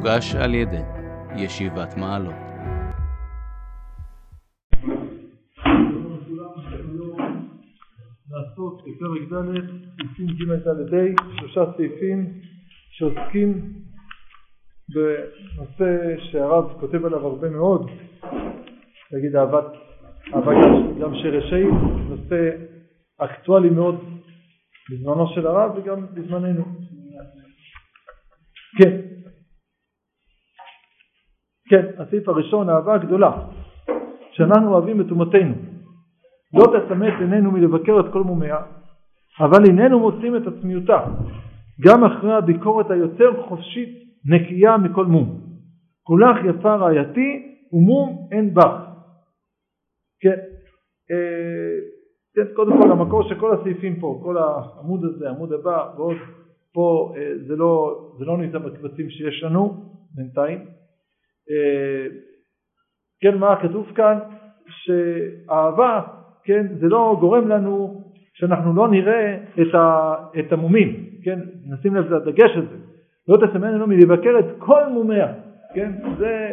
מוגש על ידי ישיבת מעלות. נעסוק בפרק ד', סעיפים ג' ד' ה', שלושה סעיפים שעוסקים בנושא שהרב כותב עליו הרבה מאוד, נגיד אהבת, אהבה גם שרשעים, נושא אקטואלי מאוד בזמנו של הרב וגם בזמננו. כן. כן, הסעיף הראשון, אהבה גדולה, שאנחנו אוהבים את אומתנו. לא את עינינו מלבקר את כל מומיה, אבל איננו מוצאים את עצמיותה, גם אחרי הביקורת היותר חופשית נקייה מכל מום. כולך יפה רעייתי ומום אין בך. כן, אה, כן, קודם כל המקור של כל הסעיפים פה, כל העמוד הזה, העמוד הבא ועוד פה אה, זה לא, זה לא נמצא בקבצים שיש לנו בינתיים. אה, כן, מה כתוב כאן? שאהבה, כן, זה לא גורם לנו שאנחנו לא נראה את, ה, את המומים, כן, נשים לב לדגש הזה. לא תסמן לנו מלבקר את כל מומיה, כן, זה,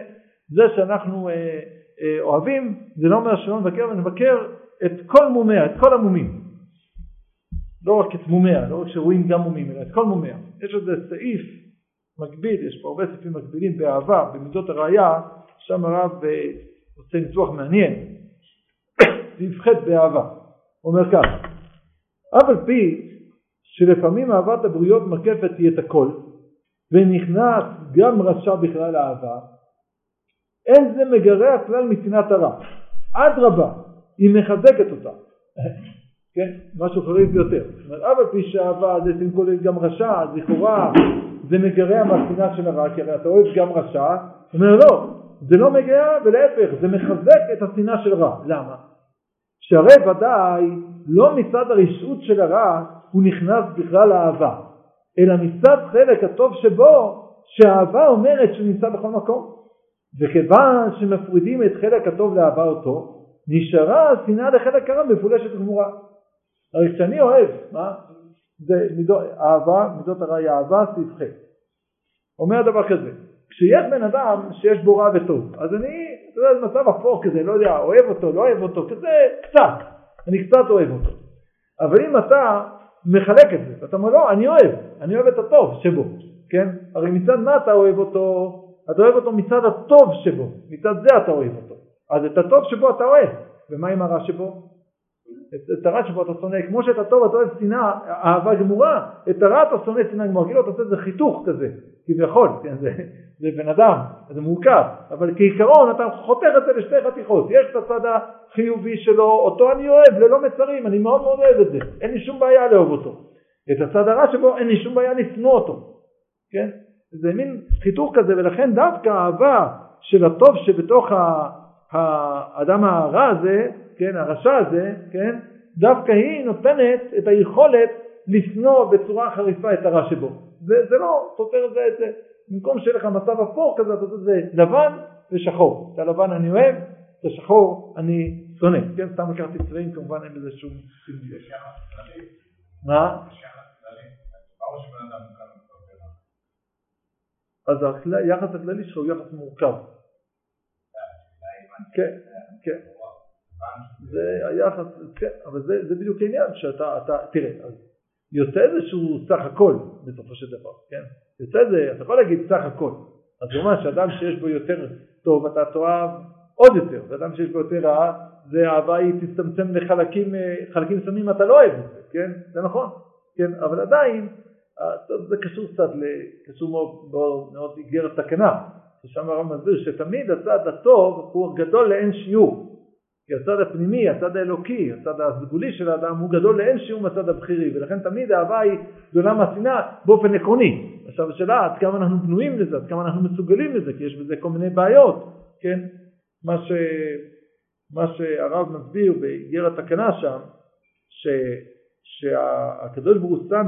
זה שאנחנו אה, אה, אוהבים, זה לא אומר שלא נבקר ונבקר את כל מומיה, את כל המומים. לא רק את מומיה, לא רק שרואים גם מומים, אלא את כל מומיה. יש עוד סעיף מקביל, יש פה הרבה סעיפים מקבילים באהבה, במידות הראייה, שם הרב אה, עושה ניתוח מעניין. סעיף ח' באהבה. אומר כך, אף על פי שלפעמים אהבת הבריות מקפת היא את הכל, ונכנס גם רשע בכלל אהבה, אין זה מגרע כלל מצנעת הרע. אדרבה, היא מחזקת אותה. כן? משהו חריף ביותר. אף על פי שאהבה זה כולל גם רשע, אז לכאורה זה מגרע מהשנאה של הרע, כי הרי אתה אוהב גם רשע, הוא אומר לא, זה לא מגרע ולהפך, זה מחזק את השנאה של רע. למה? שהרי ודאי לא מצד הרשעות של הרע הוא נכנס בכלל לאהבה, אלא מצד חלק הטוב שבו שהאהבה אומרת שהוא נמצא בכל מקום. וכיוון שמפרידים את חלק הטוב לאהבה אותו, נשארה השנאה לחלק הרע מפולשת וגמורה. הרי כשאני אוהב, מה? זה מידו, אהבה, מידות הרע אהבה, סעיף ח'. אומר דבר כזה, כשיש בן אדם שיש בו רע וטוב, אז אני, אתה יודע, זה מצב אפור כזה, לא יודע, אוהב אותו, לא אוהב אותו, כזה קצת, אני קצת אוהב אותו. אבל אם אתה מחלק את זה, אתה אומר לא, אני אוהב, אני אוהב את הטוב שבו, כן? הרי מצד מה אתה אוהב אותו? אתה אוהב אותו מצד הטוב שבו, מצד זה אתה אוהב אותו. אז את הטוב שבו אתה אוהב, ומה עם הרע שבו? את, הרע שבו אתה שונא, כמו שאת הטוב אתה אוהב שנאה, אהבה גמורה, את הרע אתה שונא שנאה. גמורה, כאילו אתה עושה איזה חיתוך כזה, כביכול, כן, זה, זה בן אדם, זה מורכב, אבל כעיקרון אתה חותך את זה לשתי חתיכות, יש את הצד החיובי שלו, אותו אני אוהב ללא מצרים, אני מאוד מאוד אוהב את זה, אין לי שום בעיה לאהוב אותו, את הצד הרע שבו אין לי שום בעיה לשנוא אותו, כן, זה מין חיתוך כזה, ולכן דווקא האהבה של הטוב שבתוך האדם הרע הזה, כן, הרשע הזה, כן, דווקא היא נותנת את היכולת לשנוא בצורה חריפה את הרע שבו. זה, זה לא סותר את זה, את זה. במקום שיהיה לך מצב אפור כזה, אתה עושה את זה לבן ושחור. את הלבן אני אוהב, את השחור אני שונא. כן, סתם לקחתי צבעים, כמובן אין בזה שום. מה? אז היחס הכללי שלו הוא יחס מורכב. כן, כן. זה היחס, כן, אבל זה, זה בדיוק העניין שאתה, אתה, תראה, אז יוצא איזשהו סך הכל בסופו של דבר, כן? יוצא איזה, אתה יכול להגיד סך הכל. אז זאת אומרת שאדם שיש בו יותר טוב אתה תאהב עוד יותר, ואדם שיש בו יותר רע, זה אהבה היא תצטמצם לחלקים, חלקים מסוימים אתה לא אוהב את זה, כן? זה נכון, כן? אבל עדיין, זה קשור קצת, קשור מאוד, מאוד, מאוד איגרת תקנה, ששם הרב מסביר שתמיד הצד הטוב הוא גדול לאין שיעור. כי הצד הפנימי, הצד האלוקי, הצד הסגולי של האדם הוא גדול לאין שיעור מהצד הבכירי ולכן תמיד האהבה היא גדולה מהשנאה באופן עקרוני. עכשיו השאלה עד כמה אנחנו בנויים לזה, עד כמה אנחנו מסוגלים לזה, כי יש בזה כל מיני בעיות, כן? מה, ש... מה שהרב מסביר באיגרת התקנה שם, ש... שהקדוש ברוך הוא שם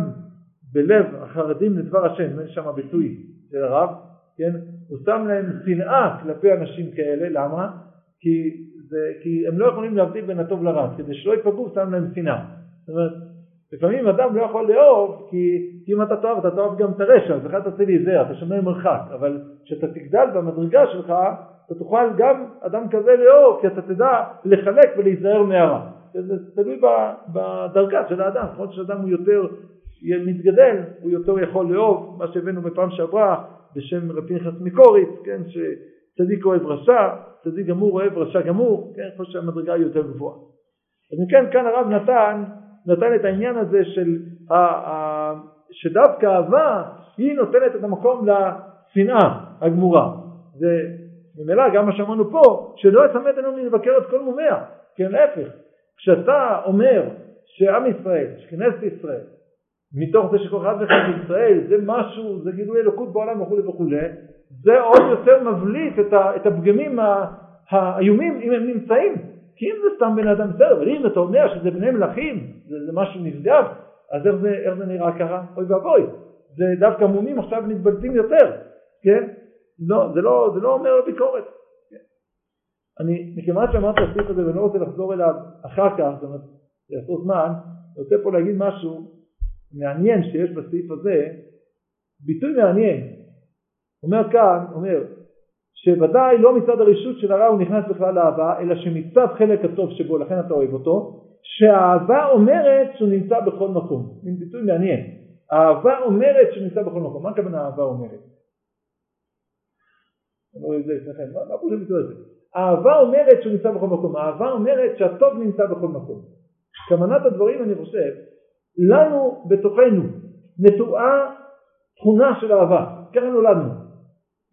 בלב החרדים לדבר השם, אין שם ביטוי של הרב, כן? הוא שם להם שנאה כלפי אנשים כאלה, למה? כי, זה, כי הם לא יכולים להבדיל בין הטוב לרע, כדי שלא ייפגעו שם להם שנאה. זאת אומרת, לפעמים אדם לא יכול לאהוב, כי, כי אם אתה תאהב, אתה תאהב גם את הרשע, אז לך תעשה להיזהר, אתה שומר מרחק, אבל כשאתה תגדל במדרגה שלך, אתה תוכל גם אדם כזה לאהוב, כי אתה תדע לחלק ולהיזהר מהרע. זה תלוי בדרגה של האדם, ככל שאדם הוא יותר מתגדל, הוא יותר יכול לאהוב, מה שהבאנו בפעם שעברה, בשם רבי פנחס מקוריץ, כן, שצדיק אוהב רשע, צדיק גמור אוהב רשע גמור, כן, ככל שהמדרגה היא יותר גבוהה. אז כן, כאן הרב נתן, נתן את העניין הזה של ה, ה, שדווקא אהבה היא נותנת את המקום לשנאה הגמורה. זה ממילא גם מה שאמרנו פה, שלא יצמד עלינו לבקר את כל מומיה, כן להפך, כשאתה אומר שעם ישראל, שכנסת ישראל, מתוך זה שכל אחד ואחד בישראל זה משהו, זה גילוי אלוקות בעולם וכולי וכולי, זה עוד יותר מבליט את, ה, את הפגמים האיומים אם הם נמצאים. כי אם זה סתם בן אדם בסדר, אבל אם אתה אומר שזה בני מלכים, זה, זה משהו נשגב, אז איך זה, איך זה נראה ככה? אוי ואבוי. זה דווקא מומים עכשיו מתבלטים יותר, כן? לא, זה, לא, זה לא אומר ביקורת. אני, מכיוון שאמרתי את הסעיף הזה ואני לא רוצה לחזור אליו אחר כך, זאת אומרת, לעשות זמן, אני רוצה פה להגיד משהו מעניין שיש בסעיף הזה, ביטוי מעניין. אומר כאן, אומר, שוודאי לא מצד הרשות של הרע הוא נכנס בכלל לאהבה, אלא שמצד חלק הטוב שבו, לכן אתה אוהב אותו, שהאהבה אומרת שהוא נמצא בכל מקום. מין ביטוי מעניין. האהבה אומרת שהוא נמצא בכל מקום. מה הכוונה אהבה אומרת? הביטוי הזה? אהבה אומרת שהוא נמצא בכל מקום, אהבה אומרת שהטוב נמצא בכל מקום. כוונת הדברים אני חושב, לנו בתוכנו נטועה תכונה של אהבה, ככה נולדנו.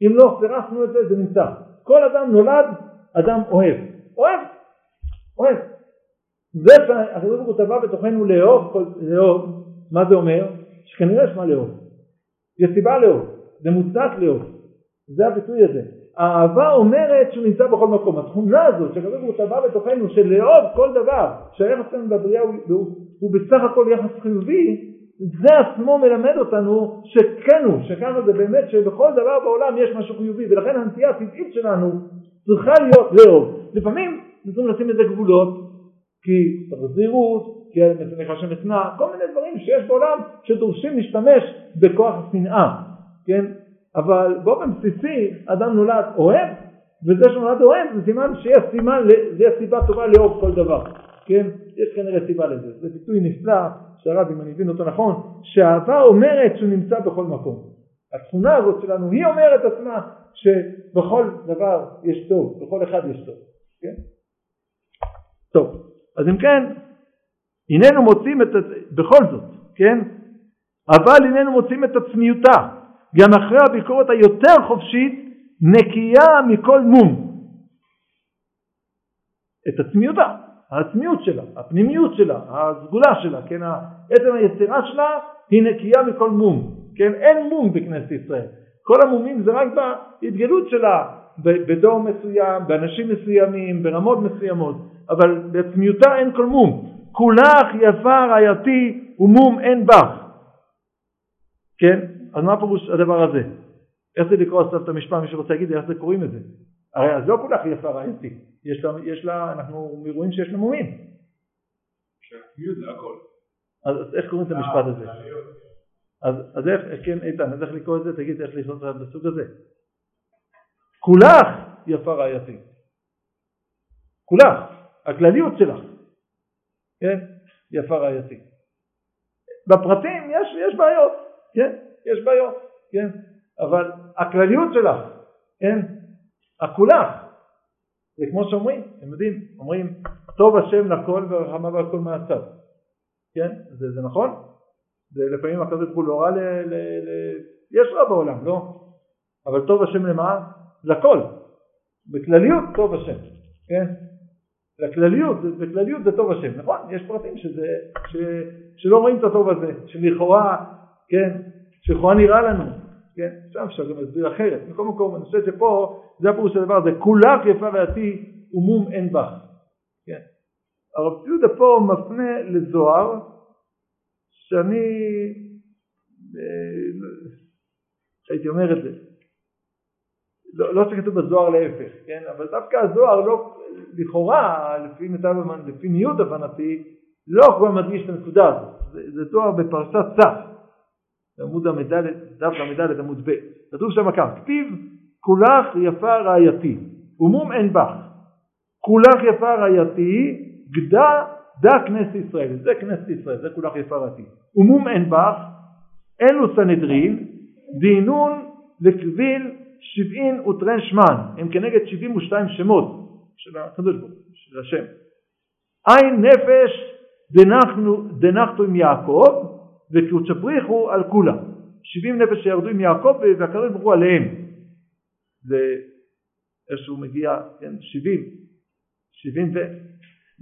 אם לא פירשנו את זה, זה נמצא. כל אדם נולד אדם אוהב. אוהב. אוהב. זה ברוך הוא טבע בתוכנו לאהוב, לאהוב, מה זה אומר? שכנראה יש מה לאהוב. יש סיבה לאהוב. זה מוצדק לאהוב. זה הביטוי הזה. האהבה אומרת שהוא נמצא בכל מקום. התכונה הזאת שהקדוש ברוך הוא טבע בתוכנו של לאהוב כל דבר שהיחס שלנו בבריאה הוא, הוא, הוא בסך הכל יחס חיובי, זה עצמו מלמד אותנו שכן הוא, שככה זה באמת שבכל דבר בעולם יש משהו חיובי ולכן הנטייה הטבעית שלנו צריכה להיות לאהוב. לפעמים צריכים לשים לזה גבולות כי צריך זהירות, כי שם אתנה, כל מיני דברים שיש בעולם שדורשים להשתמש בכוח השנאה, כן? אבל באופן בסיסי אדם נולד אוהב וזה שנולד אוהב זה סימן שיש סימן, זה סיבה טובה לאהוב כל דבר, כן? יש כנראה סיבה לזה, זה ביטוי נפלא שהרב אם אני מבין אותו נכון, שאהבה אומרת שהוא נמצא בכל מקום. התכונה הזאת שלנו היא אומרת עצמה שבכל דבר יש טוב, בכל אחד יש טוב, כן? טוב, אז אם כן, הננו מוצאים את, בכל זאת, כן? אבל הננו מוצאים את עצמיותה, גם אחרי הביקורת היותר חופשית, נקייה מכל מום. את עצמיותה, העצמיות שלה, הפנימיות שלה, הסגולה שלה, כן, עצם היצירה שלה היא נקייה מכל מום, כן, אין מום בכנסת ישראל, כל המומים זה רק בהתגלות שלה, בדור מסוים, באנשים מסוימים, ברמות מסוימות, אבל בעצמיותה אין כל מום, כולך יפה רעייתי ומום אין בך, כן, אז מה פירוש הדבר הזה? איך זה לקרוא עכשיו את המשפט, מי שרוצה להגיד לי איך זה קוראים את זה? הרי אז לא כולך יפה רעייתי, יש לה, יש לה, אנחנו רואים שיש לה מומים. אז איך קוראים את המשפט הזה? אז, אז איך, כן איתן, אז איך לקרוא את זה? תגיד איך לקרוא את הסוג הזה. כולך יפה רעייתי. כולך, הכלליות שלך, כן? יפה רעייתי. בפרטים יש, יש בעיות, כן? יש בעיות, כן? אבל הכלליות שלך, כן? הכולך, זה כמו שאומרים, אתם יודעים, אומרים טוב השם לכל ורחמה והכל מעשיו, כן? זה, זה נכון? זה לפעמים הקדוש ברוך הוא לא רע ל... ל, ל יש רע בעולם, לא? אבל טוב השם למה? לכל. בכלליות טוב השם, כן? לכלליות, בכלליות זה טוב השם, נכון? יש פרטים שזה, ש, שלא רואים את הטוב הזה, שלכאורה, כן, שלכאורה נראה לנו, כן? עכשיו אפשר גם להסביר אחרת. מכל מקום, אני חושב שפה, זה הפירוש של הדבר הזה, כולך יפה ועתי ומום אין בך. כן? הרב ציודה פה מפנה לזוהר, שאני, אה, הייתי אומר את זה, לא, לא שכתוב בזוהר להפך, כן? אבל דווקא הזוהר לא, לכאורה, לפי מיטב, לפי ניוד הבנתי, לא כבר מדגיש את הנקודה הזאת, זה, זה תואר בפרשת צף, בעמוד המדלת, דף המדלת עמוד ב', כתוב שם כך, כתיב כולך יפה רעייתי, ומום אין בך, כולך יפה רעייתי, גדה דה כנסת ישראל, זה כנסת ישראל, זה כולך יפה רעייתי, ומום אין בך, אלו סנהדרין, דהינון לקביל שבעין וטרן שמן, הם כנגד שבעים ושתיים שמות של הקדוש ברוך הוא, של השם. עין נפש דנחתו עם יעקב וקוצ'פריחו על כולם. שבעים נפש שירדו עם יעקב והקדוש ברוך הוא עליהם. זה איכשהו מגיע, כן, שבעים, שבעים ו...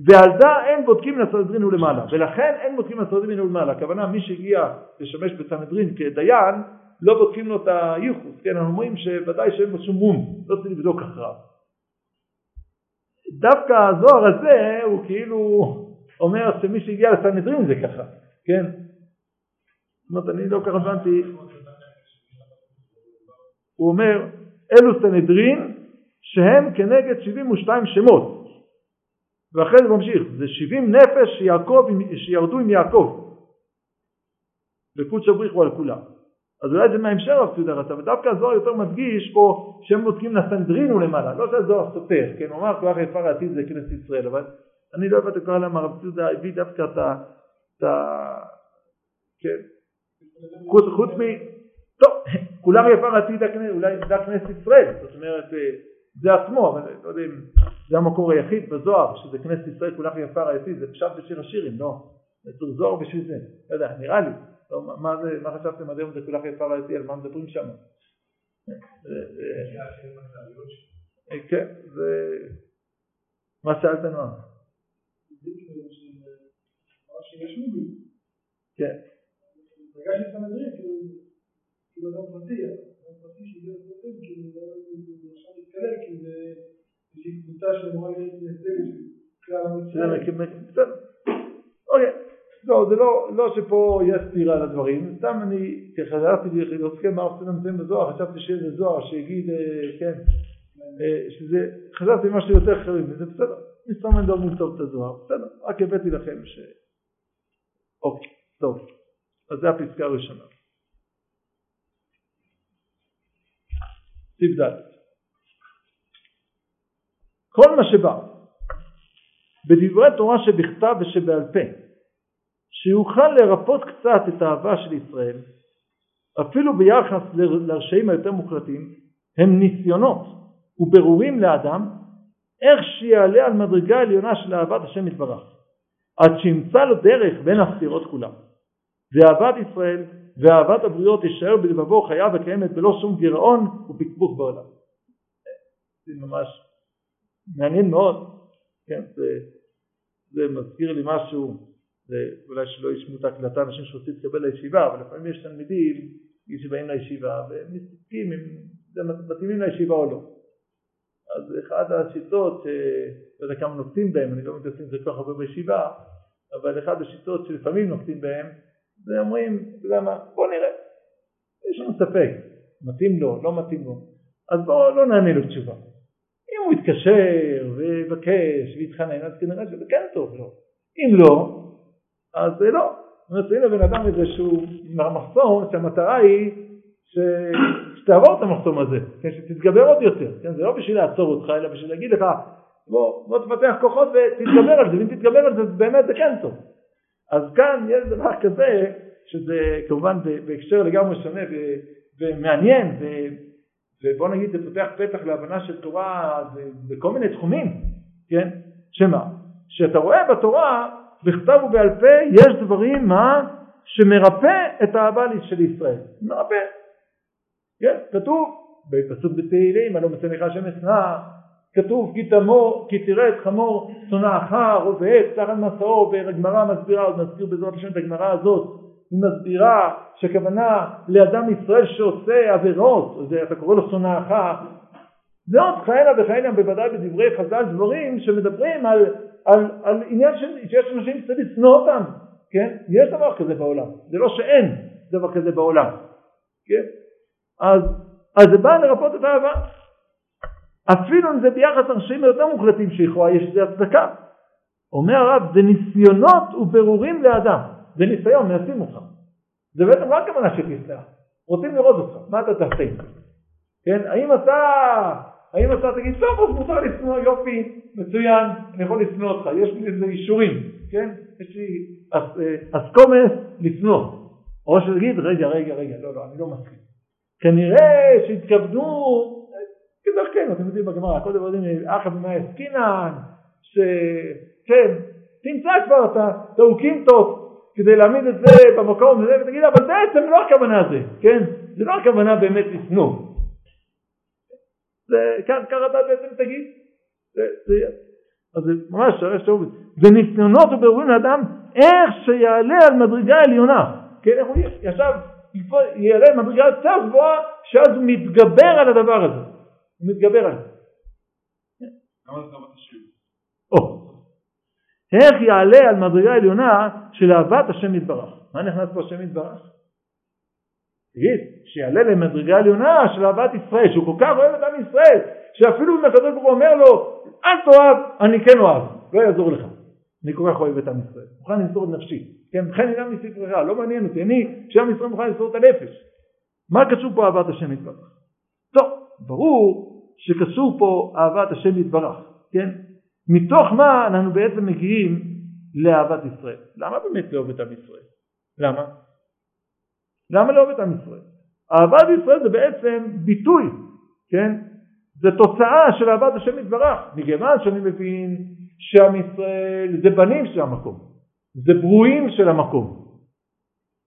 ועל דה אין בודקים לסנהדרין ולמעלה ולכן אין בודקים לסנהדרין ולמעלה הכוונה מי שהגיע לשמש בסנהדרין כדיין לא בודקים לו את הייחוס. כן אנחנו אומרים שוודאי שאין בו שום מום. לא צריך לבדוק אחריו. דווקא הזוהר הזה הוא כאילו אומר שמי שהגיע לסנהדרין זה ככה. כן זאת אומרת אני לא כך הבנתי. הוא אומר אלו סנהדרין שהם כנגד 72 שמות. ואחרי זה ממשיך, זה 70 נפש שיעקב, שירדו עם יעקב. וקודש הבריחו על כולם. אז אולי זה מההמשך רב ציודה רצה, ודווקא הזוהר יותר מדגיש פה שהם בודקים לסנדרין ולמעלה, לא שהזוהר סותר, כן, הוא אמר כוח יפה העתיד זה כנסת ישראל, אבל אני לא הבנתי כבר למה רב ציודה הביא דווקא את ה... כן, חוץ, חוץ מ... טוב, כולם יפה העתיד אולי זה כנסת ישראל, זאת אומרת אה, זה עצמו, אבל לא יודע אם זה המקור היחיד בזוהר, שזה כנסת ישראל כולך יפה רעייתי, זה פשט בשיר השירים, לא, זה זוהר בשביל זה, לא יודע, נראה לי, לא, מה, זה, מה חשבתם עד היום זה כולך יפה רעייתי, על מה מדברים שם? כן, זה... מה שאלת נועם? כן. פגשתי את המדריך, כאילו אדם פרטי, אדם פרטי שהגיע לפרטים, כאילו זה עכשיו להתקלל, כי זה איזושהי קבוצה שאמורה להיות מייצגת כלל המצרים. אוקיי. לא, זה לא, לא שפה יש סתירה לדברים, סתם אני, כשחזרתי לעוסקי מה עושים נמצאים בזוהר, חשבתי שזה זוהר שיגיד, כן, שזה, חזרתי משהו יותר חריף, וזה בסדר, מסתמן לא למצוא את הזוהר, בסדר, רק הבאתי לכם ש... אוקיי, טוב, אז זה הפסקה הראשונה. סעיף ד' כל מה שבא בדברי תורה שבכתב ושבעל פה שיוכל לרפות קצת את האהבה של ישראל אפילו ביחס לרשעים היותר מוחלטים הם ניסיונות וברורים לאדם איך שיעלה על מדרגה עליונה של אהבת השם יתברך עד שימצא לו דרך בין הסתירות כולם ואהבת ישראל ואהבת הבריות תישאר בלבבו חיה וקיימת בלא שום גירעון ופקפוק בעולם. זה ממש מעניין מאוד, כן, זה, זה מזכיר לי משהו, זה, אולי שלא ישמעו את ההקלטה אנשים שרוצים להתקבל לישיבה, אבל לפעמים יש תלמידים שבאים לישיבה והם מסתפקים אם זה מתאימים לישיבה או לא. אז אחת השיטות, לא יודע כמה נוקטים בהם, אני לא מתעסק בזה כל כך הרבה בישיבה, אבל אחת השיטות שלפעמים נוקטים בהם ואומרים, אתה יודע מה, בוא נראה, יש לנו ספק, מתאים לו, לא מתאים לו, אז בואו לא נענה לו תשובה. אם הוא יתקשר ויבקש ויתחנן, אז כנראה שזה כן טוב לו. אם לא, אז לא. אומרת, לבן אדם איזשהו מחסום שהמטרה היא ש... שתעבור את המחסום הזה, כן, שתתגבר עוד יותר, כן, זה לא בשביל לעצור אותך, אלא בשביל להגיד לך, בוא, בוא תפתח כוחות ותתגבר על זה, ואם תתגבר על זה, באמת זה כן טוב. אז כאן יש דבר כזה, שזה כמובן בהקשר לגמרי שונה ומעניין, ובוא נגיד זה פותח פתח להבנה של תורה בכל מיני תחומים, כן? שמה? שאתה רואה בתורה בכתב ובעל פה יש דברים מה? שמרפא את האהבה של ישראל. מרפא. כן? כתוב בפסוק בתהילים, הלא מצא לך השם אשנא כתוב כי תמור, כי תראה את חמור שונאך רובץ תחת מסעו והגמרא מסבירה, עוד נזכיר בעזרת השם את הגמרא הזאת, היא מסבירה שכוונה לאדם ישראל שעושה עבירות, זה, אתה קורא לו שונאך, ועוד כהנה וכהנה בוודאי בדברי חז"ל דברים שמדברים על, על, על עניין של, שיש אנשים שצריך לשנוא אותם, כן? יש דבר כזה בעולם, זה לא שאין דבר כזה בעולם, כן? אז, אז זה בא לרפות את האהבה אפילו אם זה ביחס לרשעים היותר מוחלטים שלכאורה יש לזה הצדקה. אומר הרב, זה ניסיונות וברורים לאדם. זה ניסיון, מנסים אותך. זה בעצם לא הכוונה שתסלח. רוצים לראות אותך, מה אתה תעשה? כן, האם אתה, האם אתה תגיד, טוב, אז מותר לשנוא, יופי, מצוין, אני יכול לשנוא אותך, יש לי איזה אישורים, כן? יש לי אסקומס לשנוא. או שתגיד, רגע, רגע, רגע, לא, לא, אני לא מסכים. כנראה שהתכוונו, כדרכנו, אתם יודעים בגמרא, דבר יודעים, אחא במאי עסקינן, שכן, תמצא כבר את הטאוקימטות כדי להעמיד את זה במקום הזה ותגיד, אבל בעצם לא הכוונה זה, כן? זה לא הכוונה באמת לשנוא. ככה אתה בעצם תגיד. זה, זה, אז זה ממש שרש טוב. זה ניסיונות ובירורים לאדם איך שיעלה על מדרגה עליונה. כן, איך הוא ישב, יעלה על מדרגה יותר גבוהה, שאז הוא מתגבר על הדבר הזה. הוא מתגבר על זה. למה זה איך יעלה על מדרגה עליונה של אהבת השם יתברך? מה נכנס פה השם יתברך? תגיד, שיעלה למדרגה עליונה של אהבת ישראל, שהוא כל כך אוהב את עם ישראל, שאפילו אם הקדוש ברוך הוא אומר לו, אל תאהב, אני כן אוהב, לא יעזור לך. אני כל כך אוהב את עם ישראל, מוכן למסור את נפשי. כן, וכן אינם ברירה, לא מעניין אותי, אני, שעם ישראל מוכן למסור את הנפש. מה קשור פה אהבת השם יתברך? טוב, ברור שקשור פה אהבת השם יתברך, כן? מתוך מה אנחנו בעצם מגיעים לאהבת ישראל. למה באמת לאהוב את עם ישראל? למה? למה לאהוב את עם ישראל? אהבת ישראל זה בעצם ביטוי, כן? זה תוצאה של אהבת השם יתברך, מכיוון שאני מבין שעם ישראל זה בנים של המקום, זה ברואים של המקום,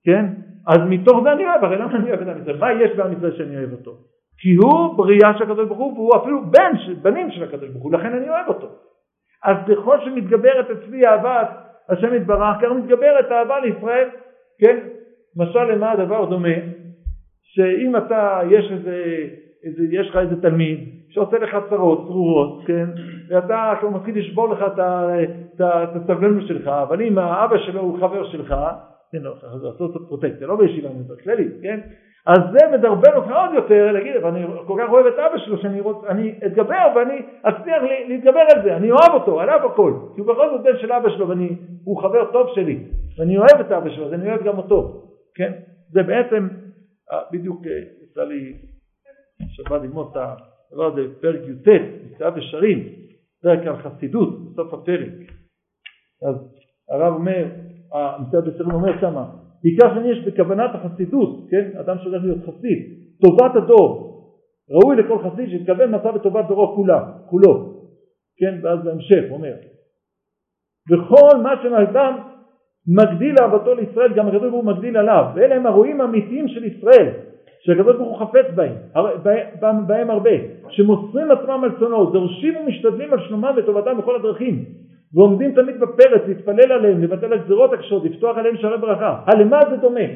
כן? אז מתוך זה אני אוהב, הרי למה אני אוהב את עם ישראל? מה יש בעם ישראל שאני אוהב אותו? כי הוא בריאה של הקדוש ברוך הוא והוא אפילו בן, בנים של הקדוש ברוך הוא, לכן אני אוהב אותו. אז ככל שמתגברת אצלי אהבת השם יתברך, כך מתגברת אהבה לישראל, כן? משל למה הדבר דומה? שאם אתה, יש איזה, איזה, יש לך איזה תלמיד שעושה לך צרות, צרורות, כן? ואתה כאילו מתחיל לשבור לך את הסבלנות שלך, אבל אם האבא שלו הוא חבר שלך, כן, לא, לעשות פרוטקציה, לא בישיבה כללית, כן? אז זה מדרבן אותך עוד יותר להגיד, ואני כל כך אוהב את אבא שלו שאני רוצה, אני אתגבר ואני אצליח להתגבר על זה, אני אוהב אותו, עליו הכל, כי הוא בכל זאת בן של אבא שלו והוא חבר טוב שלי, ואני אוהב את אבא שלו, אז אני אוהב גם אותו, כן? זה בעצם, אה, בדיוק אה, יצא לי שבת ללמוד את הדבר הזה, פרק י"ט, נקרא בשרים, פרק על חסידות, בסוף הפרק, אז הרב אומר, המצב בשרים אומר שמה, בעיקר שאני יש בכוונת החסידות, כן, אדם שהולך להיות חסיד, טובת הדור, ראוי לכל חסיד שיתכוון מצב בטובת דורו כולה, כולו, כן, ואז בהמשך אומר, וכל מה שאדם מגדיל אהבתו לישראל, גם הקדוש ברוך הוא מגדיל עליו, ואלה הם הרועים האמיתיים של ישראל, שהקדוש ברוך הוא חפץ בהם, בהם הרבה, שמוסרים עצמם על צונו, דורשים ומשתדלים על שלומם וטובתם בכל הדרכים, ועומדים תמיד בפרץ להתפלל עליהם, לבטל הגזירות הקשות, לפתוח עליהם שערי ברכה. הלמה זה דומה?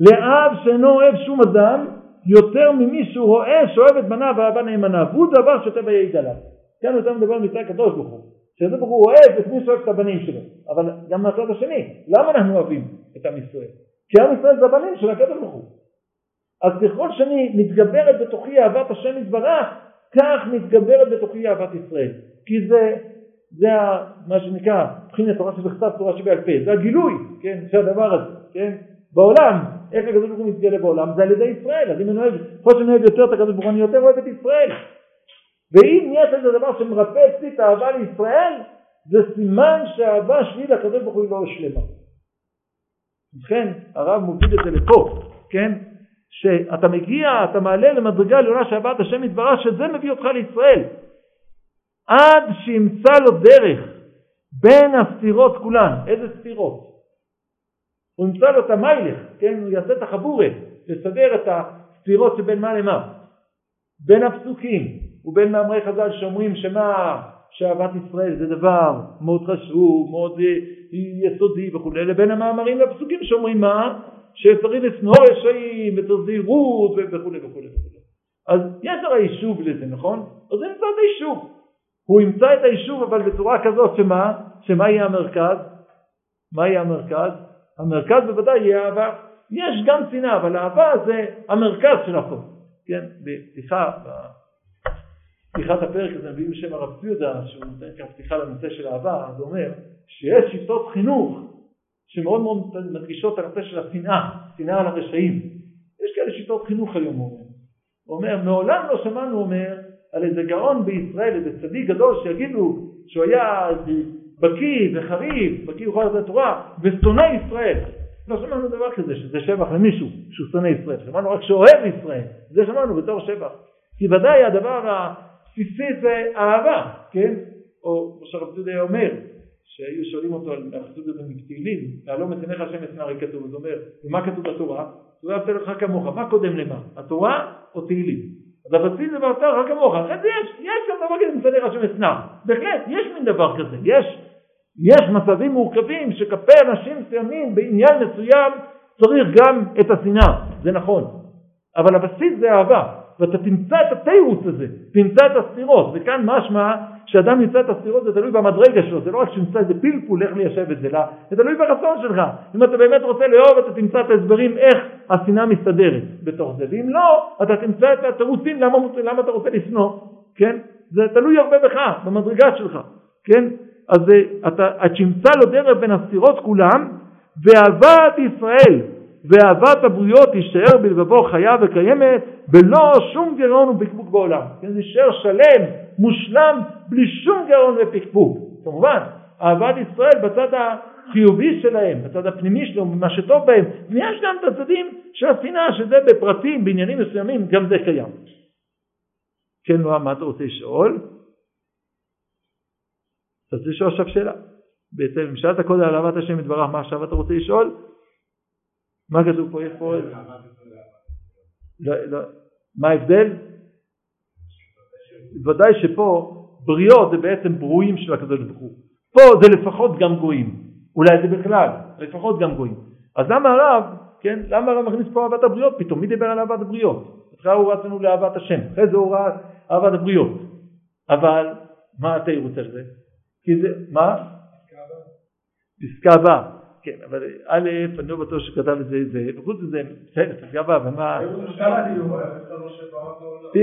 לאב שאינו אוהב שום אדם יותר ממי שהוא רואה שאוהב את בניו ואהבה נאמנה, והוא דבר שאתה ויעיד עליו. כאן אתה מדבר מצד הקדוש ברוך הוא, שהקדוש ברוך הוא אוהב את מי שאוהב את הבנים שלו, אבל גם מהצד השני, למה אנחנו אוהבים את עם ישראל? כי עם ישראל זה הבנים של הקדוש ברוך הוא. אז ככל שאני מתגברת בתוכי אהבת השם יתברך, כך מתגברת בתוכי אהבת ישראל. כי זה זה מה שנקרא מבחינת תורה שבכתב תורה שבעל פה, זה הגילוי, כן, של הדבר הזה, כן, בעולם, איך הקדוש ברוך הוא מתגלה בעולם, זה על ידי ישראל, אז אם אני אוהב, ככל שאני אוהב יותר את הקדוש ברוך הוא, אני יותר אוהב את ישראל, ואם יש איזה דבר שמרפא אצלי את האהבה לישראל, זה סימן שהאהבה שלי לקדוש ברוך הוא לא שלמה. ובכן, הרב מוביל את זה לפה, כן, שאתה מגיע, אתה מעלה למדרגה עליונה שאהבת השם יתברך, שזה מביא אותך לישראל. עד שימצא לו דרך בין הסתירות כולן. איזה סתירות? הוא ימצא לו את המיילך, כן? הוא יעשה את החבורה, לסדר את הסתירות שבין מה למה. בין הפסוקים ובין מאמרי חז"ל שאומרים שמה שאהבת ישראל זה דבר מאוד חשוב, מאוד יסודי וכולי, לבין המאמרים והפסוקים שאומרים מה? שצריך לשנוא רשעים וצריך זהירות וכולי וכולי וכולי. אז יש הרי יישוב לזה, נכון? אז זה נמצא את היישוב. הוא ימצא את היישוב אבל בצורה כזאת שמה? שמה יהיה המרכז? מה יהיה המרכז? המרכז בוודאי יהיה אהבה. יש גם שנאה, אבל אהבה זה המרכז של הכל. כן, סליחה, פתיחת הפרק הזה מביא בשם הרב ציודה, שהוא נותן כאן פתיחה לנושא של אהבה, אז הוא אומר שיש שיטות חינוך שמאוד מאוד מדגישות את הנושא של השנאה, שנאה על הרשעים. יש כאלה שיטות חינוך היום, הוא אומר. הוא אומר, מעולם לא שמענו, אומר, על איזה גאון בישראל, איזה צדיק גדול, שיגידו שהוא היה בקיא וחריף, בקיא בכל זאת התורה, ושונא ישראל. לא שמענו דבר כזה, שזה שבח למישהו, שהוא שונא ישראל. שמענו רק שאוהב ישראל. זה שמענו בתור שבח. כי ודאי הדבר הבסיסי זה אהבה, כן? או כמו שהרב צודק אומר, שהיו שואלים אותו על הפסוק הזה מתהילים, להלום את עיניך השם אצלנו הרי כתוב, אז הוא אומר, ומה כתוב בתורה? הוא אהבת לך כמוך, מה קודם למה? התורה או תהילים? אז הבסיס זה ואהבת לך כמוך, אחרי זה יש, יש גם דבר כזה מצד השם אצלם, בהחלט, יש מין דבר כזה, יש, יש מצבים מורכבים שכלפי אנשים מסוימים בעניין מסוים צריך גם את השנאה, זה נכון, אבל הבסיס זה אהבה, ואתה תמצא את התירוץ הזה, תמצא את הסתירות, וכאן משמע כשאדם ימצא את הסתירות זה תלוי במדרגה שלו, זה לא רק שימצא איזה פלפול איך ליישב את זה, לא, זה תלוי ברצון שלך. אם אתה באמת רוצה לאהוב אתה תמצא את ההסברים איך השנאה מסתדרת בתוך זה, ואם לא, אתה תמצא את התירוצים למה, למה אתה רוצה לשנוא, כן? זה תלוי הרבה בך, במדרגה שלך, כן? אז אתה, תמצא לו דרך בין הסתירות כולם, ואהבת ישראל ואהבת הבריות תישאר בלבבו חיה וקיימת בלא שום גירעון ופקפוק בעולם. כן, זה יישאר שלם, מושלם, בלי שום גירעון ופקפוק. כמובן, אהבת ישראל בצד החיובי שלהם, בצד הפנימי שלהם, במה שטוב בהם, ויש גם את הצדדים של השנאה, שזה בפרטים, בעניינים מסוימים, גם זה קיים. כן, מה אתה רוצה לשאול? אתה רוצה לשאול עכשיו שאלה. בעצם, שאלת קודם על אהבת השם יתברך, מה עכשיו אתה רוצה לשאול? מה כתוב פה? יש פה... לא, לא. מה ההבדל? ודאי שפה בריאות זה בעצם ברואים של הקדוש ברוך הוא. פה זה לפחות גם גויים. אולי זה בכלל, לפחות גם גויים. אז למה הרב, כן, למה הרב מכניס פה אהבת הבריות פתאום? מי דיבר על אהבת הבריות? בהתחלה הוא רץ לנו לאהבת השם, אחרי זה הוא רץ אהבת הבריות. אבל מה התירוץ על זה? כי זה, מה? פסקה הבאה. כן, אבל א', אני לא בטוח שכתב את זה, זה, וחוץ מזה, בסדר, תסגבה, ומה...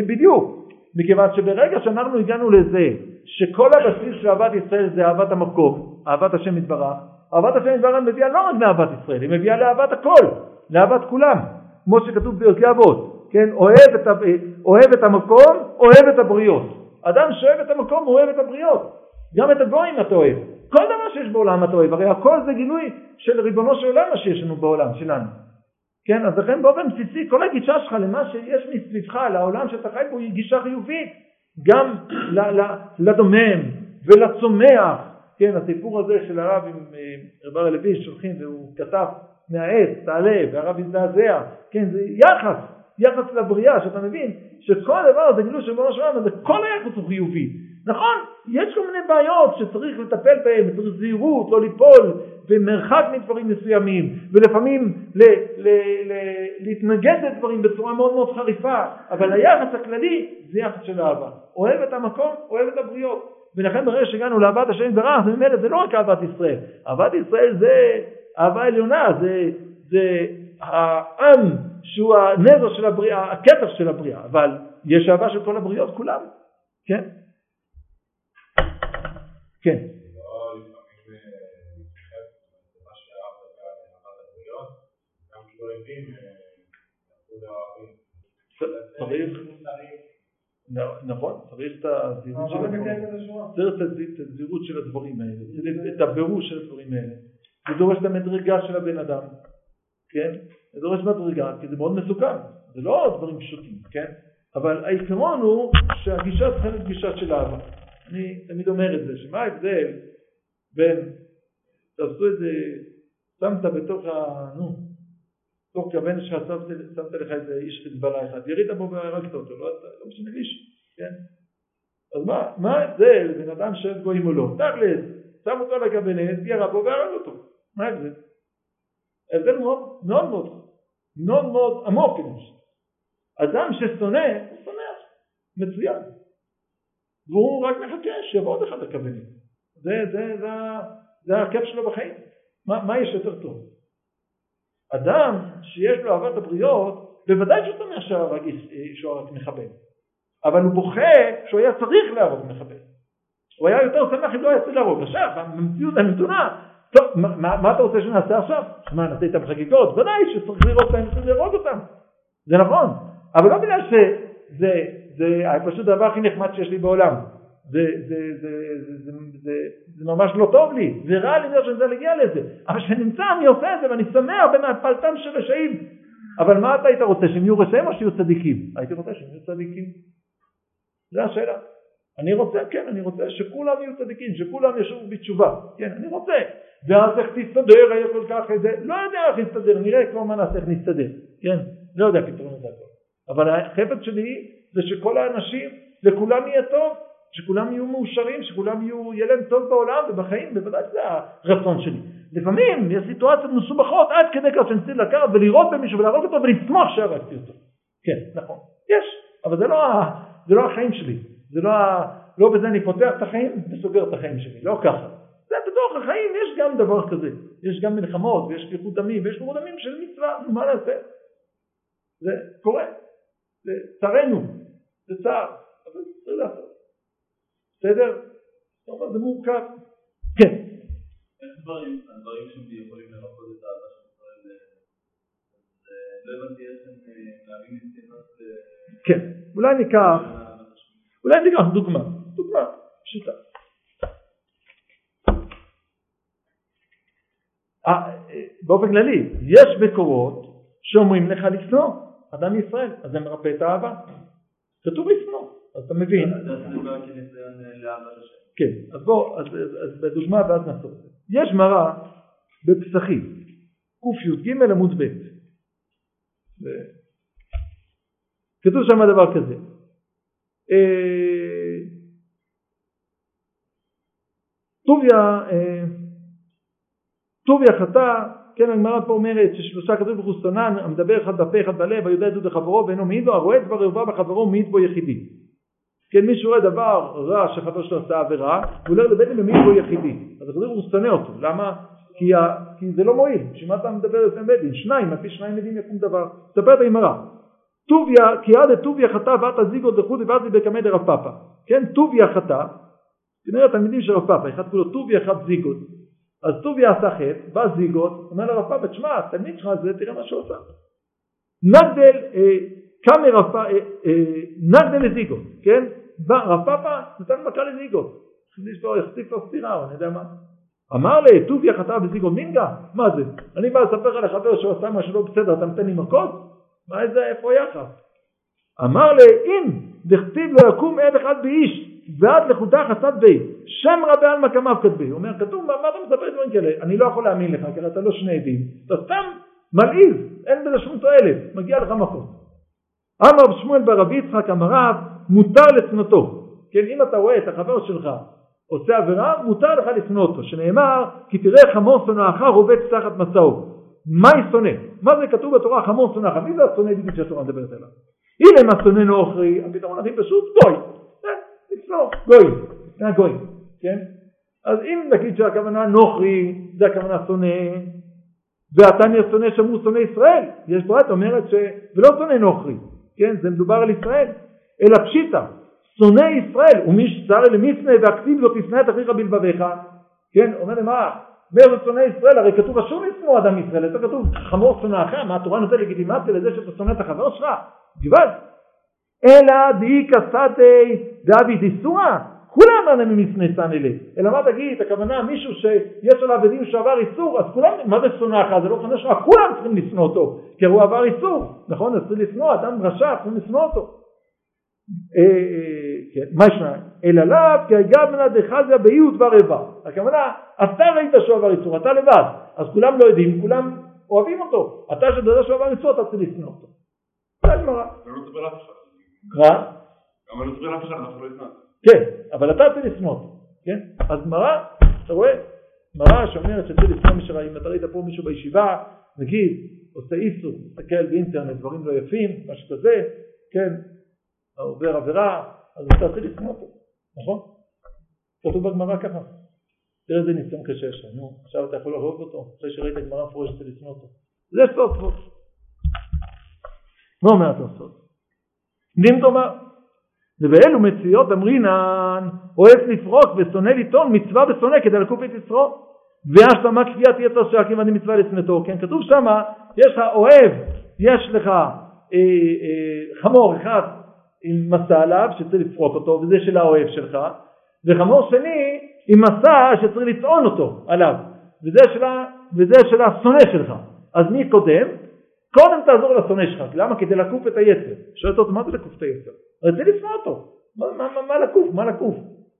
בדיוק, מכיוון שברגע שאנחנו הגענו לזה, שכל הבסיס של אהבת ישראל זה אהבת המקום, אהבת השם יתברך, אהבת השם יתברך מביאה לא רק מאהבת ישראל, היא מביאה לאהבת הכל, לאהבת כולם, כמו שכתוב ביוזי אבות, כן, אוהב את, אוהב את המקום, אוהב את הבריות. אדם שאוהב את המקום, אוהב את הבריות. גם את הגויים אתה אוהב. כל דבר שיש בעולם אתה אוהב, הרי הכל זה גילוי של ריבונו של עולם מה שיש לנו בעולם שלנו. כן, אז לכן באופן בסיסי כל הגישה שלך למה שיש מסביבך, לעולם שאתה חי בו, היא גישה חיובית. גם לדומם ולצומח, כן, הסיפור הזה של הרב עם אה, רב הר לוי שולחים והוא כתב מהעץ, תעלה, והרב הזדעזע, כן, זה יחס, יחס לבריאה, שאתה מבין שכל דבר זה גילוי של ריבונו של עולם, וכל היחס הוא חיובי. נכון, יש כל מיני בעיות שצריך לטפל בהן, צריך זהירות, לא ליפול, ומרחק מדברים מסוימים, ולפעמים ל, ל, ל, להתנגד לדברים בצורה מאוד מאוד חריפה, אבל היחס הכללי זה יחס של אהבה. אוהב את המקום, אוהב את הבריות. ולכן ברגע שהגענו לאהבת השם יתברך, ממילא זה לא רק אהבת ישראל. אהבת ישראל זה אהבה עליונה, זה, זה העם שהוא הנזר של הבריאה, הכתר של הבריאה, אבל יש אהבה של כל הבריות כולם, כן? כן. נכון, צריך את הזהירות של הדברים, צריך את הזהירות של הדברים האלה, את הבירור של הדברים האלה, זה דורש את המדרגה של הבן אדם, כן? זה דורש מדרגה, כי זה מאוד מסוכן, זה לא דברים פשוטים, כן? אבל העיקרון הוא שהגישה צריכה להיות גישה של אהבה. אני תמיד אומר את זה, שמה ההבדל בין, תעשו את זה, שמת בתוך ה... נו, תוך כוון שלך שמת, לך איזה איש חיזבאללה אחד, ירית בו והרגת אותו, לא, לא משנה איש, כן? אז מה, מה ההבדל בין אדם שאוהב גויים או לא? תכלס, שם אותו על הקבינט, ירה בו והרג אותו, מה ההבדל? ההבדל מאוד מאוד מאוד מאוד מאוד עמוק, אדם ששונא, הוא שונא, מצוין. והוא רק מחכה שיבוא עוד אחד לקבינט. זה, זה, זה, זה הכיף שלו בחיים. מה, מה יש יותר טוב? אדם שיש לו אהבת הבריות, בוודאי שהוא שמח שהוא רק מחבל. אבל הוא בוכה שהוא היה צריך להרוג מחבל. הוא היה יותר שמח אם לא היה צריך להרוג. עכשיו, במציאות הנתונה, טוב, מה, מה אתה רוצה שנעשה עכשיו? מה, נעשה איתם חגיגות? ודאי שצריך לראות להם וצריך להרוג אותם. זה נכון, אבל לא בגלל שזה זה פשוט הדבר הכי נחמד שיש לי בעולם. זה, זה, זה, זה, זה, זה ממש לא טוב לי, זה רע לי שאני רוצה להגיע לזה, אבל כשנמצא אני עושה את זה ואני שמח במפלתם של רשעים. אבל מה אתה היית רוצה, שהם יהיו רשעים או שיהיו צדיקים? הייתי רוצה שהם יהיו צדיקים. זו השאלה. אני רוצה, כן, אני רוצה שכולם יהיו צדיקים, שכולם ישובו בתשובה, כן, אני רוצה. ואז איך תסתדר, היה כל כך איזה, לא יודע איך נסתדר, נראה כבר מה נעשה, איך נסתדר, כן, לא יודע פתרון לזה הכל. אבל החפץ שלי זה שכל האנשים, לכולם יהיה טוב, שכולם יהיו מאושרים, שכולם יהיו, יהיה להם טוב בעולם ובחיים, בוודאי זה הרצון שלי. לפעמים יש סיטואציות מסובכות עד כדי כך שאני צריך לקחת ולירות במישהו ולהרוג אותו ולשמוח שהרגתי אותו. כן, נכון, יש, אבל זה לא, זה לא החיים שלי, זה לא, לא בזה אני פותח את החיים וסוגר את החיים שלי, לא ככה. זה בתוך החיים יש גם דבר כזה, יש גם מלחמות ויש שפיכות דמים ויש שפיכות דמים של מצווה, מה נעשה? זה קורה, זה צרנו, זה צער, אבל צריך לעשות. בסדר? זה מורכב. כן. איך דברים, הדברים שהם יכולים לרפות את האהבה של ישראל, לא הבנתי איך הם מהווים יציאות כן, אולי ניקח, אולי ניקח דוגמה, דוגמה פשוטה. באופן כללי, יש מקורות שאומרים לך לשנוא אדם ישראל, אז זה מרפא את האהבה. כתוב לשנוא. אז אתה מבין. כן, אז בוא, אז, בדוגמה ואז נעשות. יש מראה בפסחים, קי"ג עמוד ב', כתוב שם דבר כזה, אה, טוביה, אה, טוביה חטא, כן הגמרא פה אומרת ששלושה כתוב ברוך הוא שנן המדבר אחד בפה אחד בלב היודע את זה לחברו ואינו מעיד לו הרואה דבר ערווה בחברו מעיד בו יחידי כן, מי שרואה דבר רע שחבר שלו עשה עבירה, הוא הולך לבית דין במי הוא יחידי. אז הקדוש הוא שונא אותו. למה? כי, ה... כי זה לא מועיל. בשביל מה אתה מדבר לפני בית דין? שניים, על פי שניים עדים יקום דבר. תספר את האמרה. טוביה, כי עד טוביה חטא ואת זיגו דחודי ואז בקמא דרב פאפא. כן, טוביה חטא. כנראה התלמידים של רב פאפא, אחד כולו טוביה, אחד זיגות. אז טוביה עשה חטא, בא זיגות, אומר לרב פאפא, תשמע, התלמיד שלך זה, תראה מה שהוא עשה. נגדל, אה, קמא רב פאפא, אה, אה, נגדל לזיגות, כן? בא רב פאפא נתן מכה לזיגו, החטיף לו סטירה או אני יודע מה. אמר לי, טוביה חטא בזיגו מינגה? מה זה? אני בא לספר לך לחבר שהוא עשה משהו לא בסדר, אתה נותן לי מכות? מה איזה, איפה היחס? אמר לי, אם דכתיב לא יקום עד אחד באיש ועד לכודה חסד בי, שם רבי עלמא כמיו כתבי. הוא אומר, כתוב, מה, מה אתה מספר דברים כאלה? אני לא יכול להאמין לך, כי אתה לא שני עדים. אתה סתם מלעיז, אין בזה שום תועלת, מגיע לך מכות. אמר שמואל ברבי יצחק אמר רב, מותר לשנותו. כן, אם אתה רואה את החבר שלך עושה עבירה, מותר לך לשנוא אותו, שנאמר, כי תראה חמור שונאך רובץ תחת מסעו. מה היא שונא? מה זה כתוב בתורה חמור שונאך? מי זה השונא בדיוק שהתורה מדברת עליו? הנה מה שונא נוכרי, הפתרון הכי פשוט, גוי. לשנוא, גוי, זה הגוי, כן? אז אם נגיד שהכוונה נוכרי, זה הכוונה שונא, והתניא שונא שמור שונא ישראל, יש ברית אומרת ש... ולא שונא נוכרי, כן? זה מדובר על ישראל. אלא פשיטא, שונא ישראל ומי שצר למצנא והכתיב זאת תשנא את אחיך בלבביך, כן, אומר לי מה, מאיזה שונא ישראל, הרי כתוב אסור לשנוא אדם ישראל, יותר כתוב חמור שונאך, מה התורה נותנת לגיטימציה לזה שאתה שונא את החבר שלך? גבעת. אלא דאיכא סתי דאבי דיסורא, כולם אנא ממצנא סן אלה. אלא מה תגיד, הכוונה מישהו שיש עליו עדים שעבר איסור, אז כולם, מה זה שונאך? זה לא שונא שלך, כולם צריכים לשנוא אותו, כי הוא עבר איסור, נכון? אז צריך לשנוא, אדם רשע, צריכים לשנוא אותו. אה, אה, כן, מה ישנה? אלא לאו כי הגבנה דחזיה באי ודבר איבה. הכוונה, אתה ראית שהוא עבר איסור, אתה לבד, אז כולם לא יודעים, כולם אוהבים אותו. אתה שאתה שהוא עבר איסור, אתה צריך לשנוא אותו. זה הגמרא. מה? גם לא תסביר לאף אחד, אנחנו לא ישנא. כן, אבל אתה צריך לשנוא אותו. כן? אז גמרא, אתה רואה? גמרא שאומרת שצריך לשנוא מי שראה, אם אתה ראית פה מישהו בישיבה, נגיד, עושה איסור, מסתכל באינטרנט, דברים לא יפים, משהו כזה, כן, עובר עבירה, אז אתה צריך לשנוא אותו, נכון? כתוב בגמרא ככה. תראה איזה ניסיון קשה יש נו, עכשיו אתה יכול להרוג אותו, אחרי שראית גמרא מפורשת לשנוא אותו. זה סוף סוף. מה אומר התוספות? נים דומה, ובאלו מציאות אמרינן, אוהב לפרוק ושונא לטעון מצווה ושונא כדי לקוף את יצרו. והשלמה כפיית יצר שהקים עדי מצווה לשנאתו. כן, כתוב שמה, יש לך אוהב, יש לך אה, אה, חמור אחד עם מסע עליו שצריך לפרוק אותו, וזה של האוהב שלך, וחמור שני עם מסע שצריך לטעון אותו עליו, וזה של השונא שלך. אז מי קודם? קודם תעזור לשונא שלך. למה? כדי לקוף את היצר. שואלת אותו, מה זה לקוף את היצר? רציתי לשנוא אותו. מה, מה, מה, מה לקוף? מה לקוף?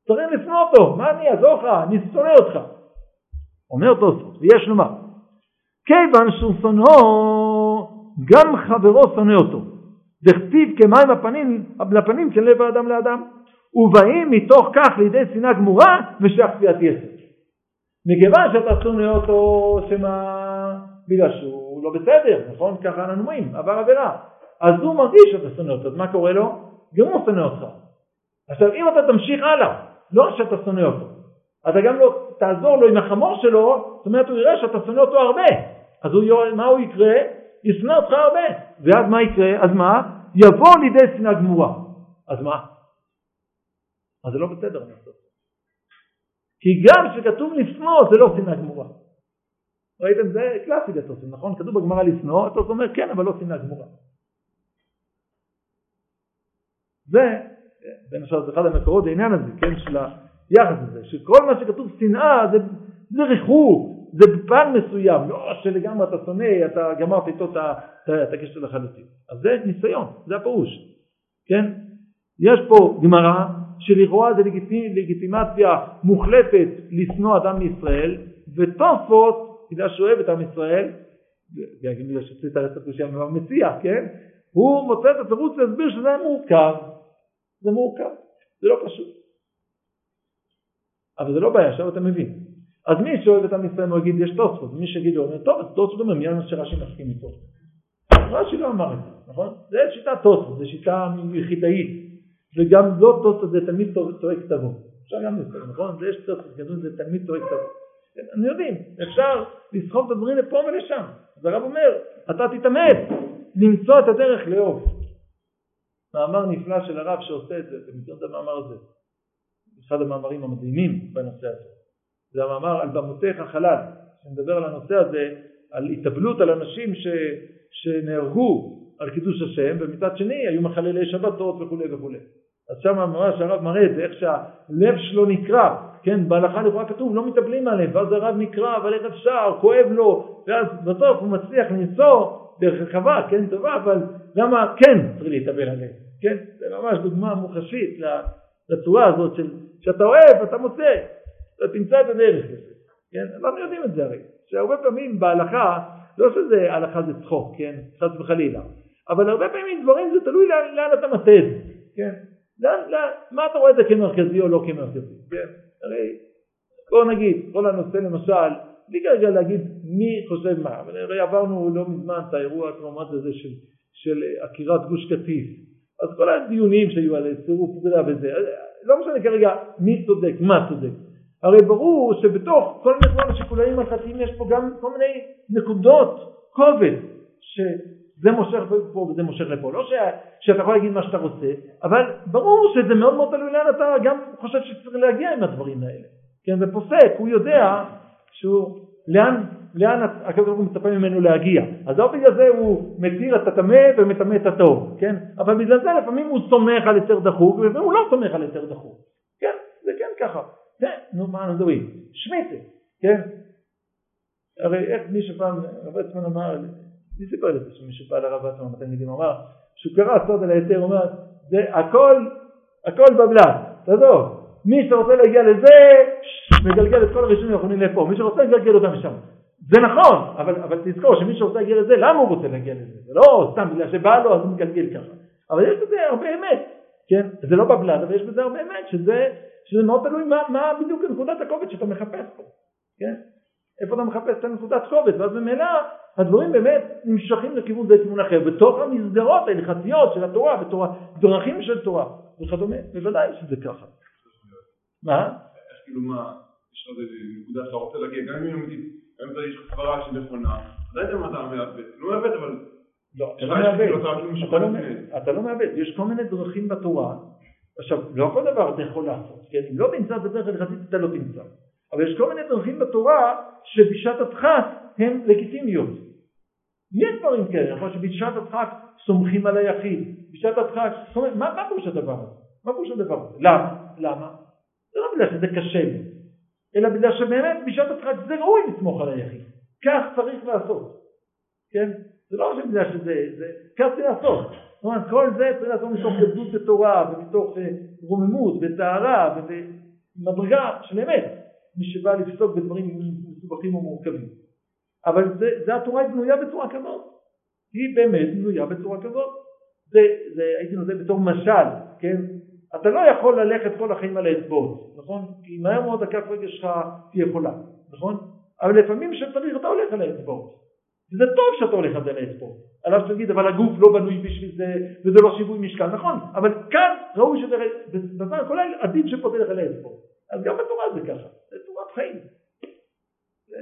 צריך לשנוא אותו. מה אני אעזור לך? אני שונא אותך. אומר תוספות, ויש לומר, כיוון שהוא שונאו, גם חברו שונא אותו. דכתיב כמים הפנים, לפנים של לב האדם לאדם. ובאים מתוך כך לידי שנאה גמורה כפיית יסר. מכיוון שאתה שונא אותו, שמה? בגלל שהוא לא בסדר, נכון? ככה אנחנו אומרים, עבר עבירה. אז הוא מרגיש שאתה שונא אותו, אז מה קורה לו? גם הוא שונא אותך. עכשיו אם אתה תמשיך הלאה, לא שאתה שונא אותו, אתה גם לא תעזור לו עם החמור שלו, זאת אומרת הוא יראה שאתה שונא אותו הרבה, אז הוא, מה הוא יקרה? ישנא אותך הרבה, ואז מה יקרה? אז מה? יבוא לידי שנאה גמורה. אז מה? אז זה לא בסדר. כי גם כשכתוב לשנוא זה לא שנאה גמורה. ראיתם? זה קלאסי בתוספות, נכון? כתוב בגמרא לשנוא, אתה אומר כן, אבל לא שנאה גמורה. זה, בין השאר זה אחד המקורות העניין הזה, כן, של היחס הזה, שכל מה שכתוב שנאה זה, זה ריחוק, זה בפן מסוים, לא שלגמרי אתה שונא, אתה גמרת איתו את הקשר לחלוטין. אז זה ניסיון, זה הפירוש, כן? יש פה גמרא שלכאורה זה לגיטימ, לגיטימציה מוחלטת לשנוא אדם מישראל, ותוספות בגלל שהוא אוהב את עם ישראל, בגלל שצריך את הקושייה מהמציע, כן? הוא מוצא את התירוץ להסביר שזה מורכב. זה מורכב, זה לא פשוט. אבל זה לא בעיה, עכשיו אתה מבין. אז מי שאוהב את עם ישראל הוא יגיד יש תוספות, ומי שיגיד לו, טוב, אז תוספות אומר מיד שרש"י מסכים איתו. רש"י לא אמר את זה, נכון? זה שיטה תוספות, זה שיטה יחידאית. וגם לא תוספות זה תלמיד טועה כתבו. אפשר גם לסתור, נכון? זה יש תוספות, זה תלמיד טועה כתבו. אתם יודעים, אפשר לסחוב את הדברים לפה ולשם. אז הרב אומר, אתה תתאמץ למצוא את הדרך לאהוב. מאמר נפלא של הרב שעושה את זה, אתם מכירים את המאמר הזה. אחד המאמרים המדהימים בנושא הזה. זה המאמר על במותיך חלל, שמדבר על הנושא הזה, על התאבלות על אנשים ש, שנהרגו על קידוש השם, ומצד שני היו מחללי שבתות וכולי וכולי. אז שם ממש הרב מראה את זה, איך שהלב שלו נקרע, כן, בהלכה לכאורה כתוב לא מתאבלים עליהם, ואז הרב נקרע, אבל איך אפשר, כואב לו, ואז בסוף הוא מצליח לנסוע דרך רחבה, כן, טובה, אבל למה כן צריך להתאבל עליהם, כן, זה ממש דוגמה מוחשית לצורה הזאת של שאתה אוהב, אתה מוצא, אתה תמצא את הדרך לזה, כן, אנחנו יודעים את זה הרי, שהרבה פעמים בהלכה, לא שזה הלכה זה צחוק, כן, חס וחלילה, אבל הרבה פעמים דברים זה תלוי לאן, לאן אתה זה, כן, לאן, לאן, מה אתה רואה את זה כמרכזי או לא כמרכזי, כן, הרי בואו נגיד, כל הנושא למשל, בלי כרגע להגיד מי חושב מה, אבל הרי עברנו לא מזמן את האירוע הטראומטי הזה של, של עקירת גוש קטיף, אז כל הדיונים שהיו על סירוב פקודה וזה, לא משנה כרגע מי צודק, מה צודק, הרי ברור שבתוך כל מיני דברים השיקולאים ההלכתיים יש פה גם כל מיני נקודות כובד שזה מושך פה וזה מושך לפה, לא ש... שאתה יכול להגיד מה שאתה רוצה, אבל ברור שזה מאוד מאוד תלוי לאן אתה גם חושב שצריך להגיע עם הדברים האלה, כן, ופוסק, הוא יודע שהוא, לאן, לאן הקדוש ברוך הוא מצפה ממנו להגיע. אז לא בגלל זה הוא מתיר את הטמא ומטמא את הטוב, כן? אבל בגלל זה לפעמים הוא סומך על יותר דחוק, ולפעמים הוא לא סומך על יותר דחוק. כן, זה כן ככה. כן, נו מה אנחנו מדברים? שמיטה, כן? הרי איך מישהו פעם, הרב עצמן אמר, מי סיפר לזה שמישהו פעם לרב עצמן בתלמידים אמר, שהוא קרא סוד על היתר, אומר, זה הכל, הכל בבלת, תעזוב, מי שרוצה להגיע לזה, מגלגל את כל הראשונים האחרונים לפה, מי שרוצה לגלגל אותם משם. זה נכון, אבל, אבל תזכור שמי שרוצה להגיע לזה, למה הוא רוצה להגיע לזה? זה לא סתם בגלל שבא לו אז הוא מגלגל ככה. אבל יש בזה הרבה אמת, כן? זה לא בבלד, אבל יש בזה הרבה אמת, שזה, שזה מאוד תלוי מה, מה בדיוק נקודת הכובד שאתה מחפש פה, כן? איפה אתה מחפש את הנקודת כובד, ואז ממילא הדברים באמת נמשכים לכיוון זה כיוון אחר, בתוך המסגרות ההלכתיות של התורה, בתור הדרכים של תורה וכדומה, בוודאי שזה ככה. מה? איך כאילו מה, יש לך איזה נקודה שאתה רוצה להגיע, גם אם גם אם יש לך סברה שהיא נכונה, אתה יודע מה אתה מעוות, לא מעוות אבל... לא, אתה לא מעוות, לא יש כל מיני דרכים בתורה, עכשיו, לא כל דבר אתה יכול לעשות, כן? אם לא תמצא את הדרך הלכתית אתה לא תמצא. אבל יש כל מיני דרכים בתורה שבשעת הדחק הן לגיטימיות. יש דברים כאלה, נכון שבשעת הדחק סומכים על היחיד, בשעת הדחק, סומכים, מה, מה פירוש הדבר הזה? מה פירוש הדבר הזה? למה? למה? זה לא בגלל שזה קשה לי, אלא בגלל שבאמת בשעת הדחק זה ראוי לסמוך על היחיד. כך צריך לעשות, כן? זה לא בגלל שזה, זה, כך צריך לעשות. זאת אומרת, כל זה צריך לעשות מתוך גדלות בתורה ומתוך uh, רוממות וטהרה ומדרגה של אמת, מי שבא לפסוק בדברים מסובכים ומורכבים. אבל זה, זה התורה היא בנויה בצורה כזאת. היא באמת בנויה בצורה כזאת. זה, זה הייתי נותן בתור משל, כן? אתה לא יכול ללכת כל החיים על האצבעות, נכון? כי מהר מאוד הכף רגל שלך תהיה חולה, נכון? אבל לפעמים כשצריך אתה הולך על האצבעות. וזה טוב שאתה הולך על האצבעות. עליו שתגיד, אבל הגוף לא בנוי בשביל זה, וזה לא שיווי משקל, נכון, אבל כאן ראוי שזה, בזמן כולל עדיף שפה תלך על האצבעות. אז גם בתורה זה ככה, זה תורת חיים. זה,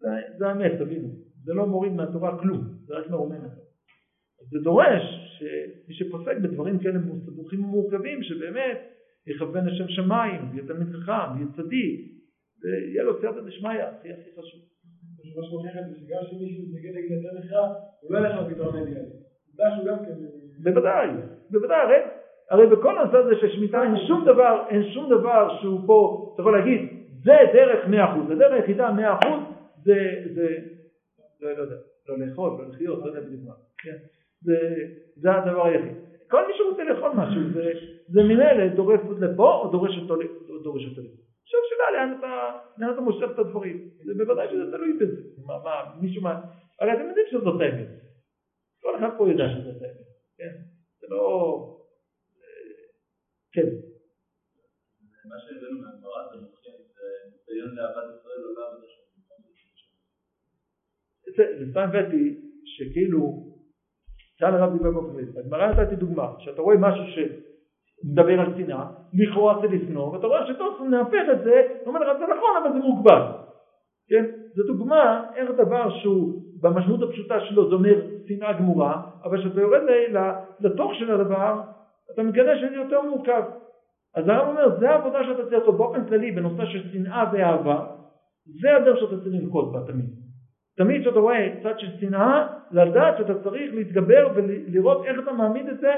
זה, זה האמת, תבינו. זה לא מוריד מהתורה כלום, זה רק מרומם אותו. זה דורש שמי שפוסק בדברים כאלה מסובכים ומורכבים, שבאמת יכוון לשם שמיים, ויהיה תלמיד חכם, ויהיה צדיק, ויהיה לו סייעתא דשמיא, הכי הכי חשוב. מה שאומר את זה שגם שמישהו מתנגד נגד יותר נחרץ, הוא לא העניין. עובדה שהוא גם כן... בוודאי, בוודאי, הרי, בכל הנושא הזה של שמיטה אין שום דבר, אין שום דבר שהוא פה, אתה יכול להגיד, זה דרך מאה אחוז, זה דרך היחידה מאה אחוז, זה, זה, לא, לא יודע, לא לאכול, לא לחיות, לא יודע בדיוק מה, כן? זה, זה הדבר היחיד. כל מי שרוצה לאכול משהו, זה, זה ממילא דורש לפה או דורש אותו לפה. עכשיו שאלה לאן אתה, לאן אתה מושך את הדברים. זה בוודאי שזה תלוי בזה. מה, מה, מישהו מה... הרי אתם יודעים שזאת האמת. כל אחד פה יודע שזאת האמת. כן? זה לא... כן. מה שהבאנו מהגמרא זה ניסיון לאהבת ישראל לא לאהבת זה סתם הבאתי שכאילו, כאן הרב דיבר באופן כללי. בגמרא נתתי דוגמה, שאתה רואה משהו שמדבר על שנאה, לכאורה זה לשנוא, ואתה רואה שטוב נהפך את זה, הוא אומר לך זה נכון אבל זה מוגבל. כן? זו דוגמה איך דבר שהוא במשמעות הפשוטה שלו זה אומר שנאה גמורה, אבל כשאתה יורד לתוך של הדבר, אתה מגלה שזה יותר מורכב. אז הרב אומר, זה העבודה שאתה צריך לעשות באופן כללי בנושא של שנאה ואהבה, זה הדרך שאתה צריך לנקוט בה תמיד. תמיד כשאתה רואה צד של שנאה, לדעת שאתה צריך להתגבר ולראות איך אתה מעמיד את זה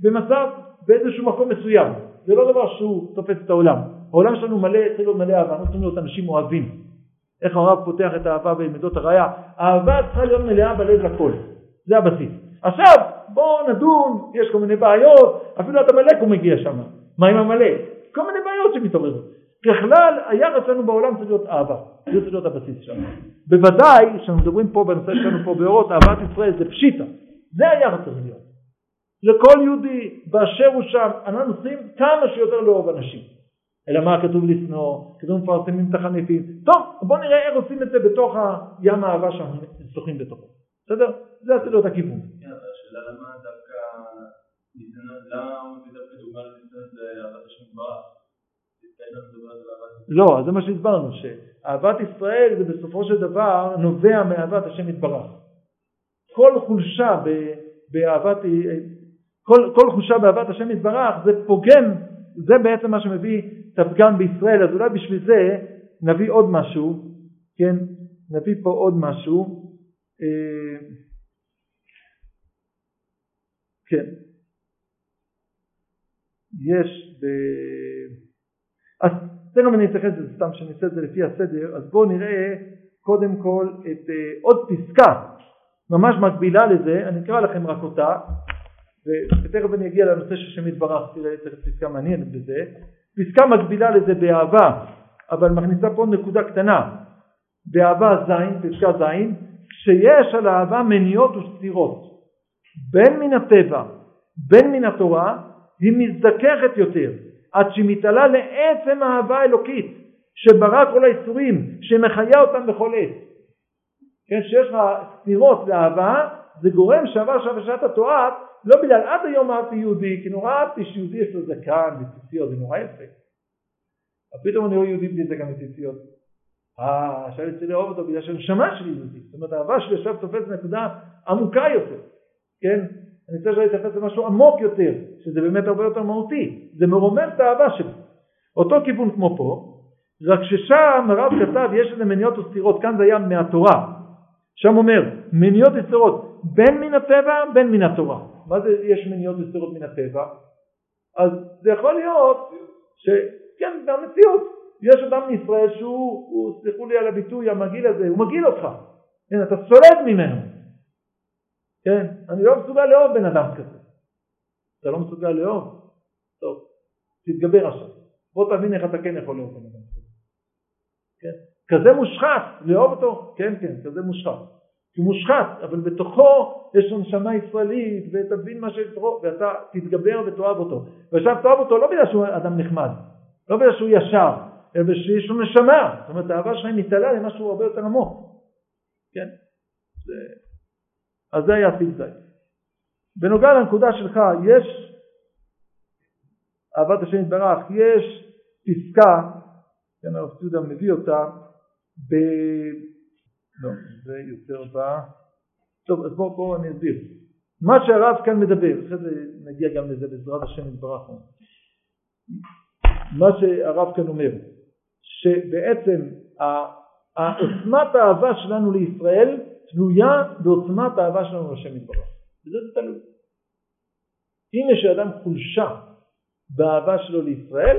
במצב, באיזשהו מקום מסוים. זה לא דבר שהוא תופס את העולם. העולם שלנו מלא, צריך להיות מלא אהבה, אנחנו צריכים להיות אנשים אוהבים. איך הרב פותח את האהבה במידות הראייה? אהבה צריכה להיות מלאה בלב לכל. זה הבסיס. עכשיו בואו נדון, יש כל מיני בעיות, אפילו את עמלק הוא מגיע שם. מה עם עמלק? כל מיני בעיות שמתעוררות. ככלל היחס שלנו בעולם צריך להיות אהבה, זה צריך להיות הבסיס שלנו. בוודאי כשאנחנו מדברים פה בנושא שלנו פה באורות, אהבת ישראל זה פשיטה, זה היחס צריך להיות. לכל יהודי באשר הוא שם, אנחנו צריכים כמה שיותר לאהוב אנשים. אלא מה כתוב לשנוא, כתוב מפרסמים את החניפים. טוב, בואו נראה איך עושים את זה בתוך הים האהבה שאנחנו שוחים בתוכו. בסדר? זה צריך להיות הכיוון. השאלה למה דווקא למה הוא מביא דווקא דוגמה לניסיון לאהבת השם ברח? לא, זה מה שהסברנו, שאהבת ישראל זה בסופו של דבר נובע מאהבת השם יתברך. כל חולשה באהבת, כל, כל חולשה באהבת השם יתברך זה פוגם, זה בעצם מה שמביא את הפגם בישראל, אז אולי בשביל זה נביא עוד משהו, כן, נביא פה עוד משהו, אה, כן, יש ב... אז תכף אני אתייחס לזה סתם שאני אעשה את זה לפי הסדר, אז בואו נראה קודם כל את uh, עוד פסקה ממש מקבילה לזה, אני אקרא לכם רק אותה, ותכף אני אגיע לנושא של שם יתברך, תראה תכף פסקה מעניינת בזה, פסקה מקבילה לזה באהבה, אבל מכניסה פה נקודה קטנה, באהבה זין, פסקה זין, שיש על אהבה מניעות וסתירות, בין מן הטבע, בין מן התורה, היא מזדככת יותר, עד שהיא מתעלה לעצם האהבה האלוקית שברא כל האיסורים, שמחיה אותם בכל עת. כן, שיש לך סתירות לאהבה, זה גורם שעבר שם בשעת התורה, לא בגלל עד היום אהבתי יהודי, כי נורא אהבתי שיהודי יש לו זקן וציציות, זה נורא יפה. אבל פתאום אני רואה יהודי בלי זקן וציציות. אה, עכשיו יצא לאהוב אותו בגלל שהנשמה שלי יהודי. זאת אומרת, האהבה שלי עכשיו תופסת נקודה עמוקה יותר, כן? אני רוצה להתייחס למשהו עמוק יותר, שזה באמת הרבה יותר מהותי, זה מרומם את האהבה שלי. אותו כיוון כמו פה, רק ששם הרב כתב יש איזה מניעות וסתירות, כאן זה היה מהתורה, שם אומר מניעות וסתירות בין מן הטבע בין מן התורה. מה זה יש מניעות וסתירות מן הטבע? אז זה יכול להיות שכן, במציאות, יש אדם מישראל שהוא, סלחו לי על הביטוי המגעיל הזה, הוא מגעיל אותך, כן, אתה סולד ממנו, כן, אני לא מסוגל לאהוב בן אדם כזה, אתה לא מסוגל לאהוב? טוב, תתגבר עכשיו, בוא תבין איך אתה כן יכול לאהוב בן אדם כזה, כן, כזה מושחת, לאהוב אותו, כן, כן, כזה מושחת, הוא מושחת, אבל בתוכו יש לו נשמה ישראלית, ותבין מה שיש בו, ואתה תתגבר ותאהב אותו. ועכשיו תאהב אותו לא בגלל שהוא אדם נחמד, לא בגלל שהוא ישר, אלא בגלל שיש לו נשמה. זאת אומרת, האהבה שלך מתעלה למשהו הרבה יותר עמוק. כן? זה... אז זה היה סעיף זית. בנוגע לנקודה שלך, יש, אהבת השם יתברך, יש פסקה, כן, הרב ציודה מביא אותה, ב... לא, זה יותר בא... טוב, אז בואו בוא אני אסביר. מה שהרב כאן מדבר, אחרי זה נגיע גם לזה בעזרת השם יתברך. מה שהרב כאן אומר, שבעצם עוצמת האהבה שלנו לישראל תלויה בעוצמת האהבה שלנו לשם יתברך. וזה זה תלוי. אם יש לאדם חולשה באהבה שלו לישראל,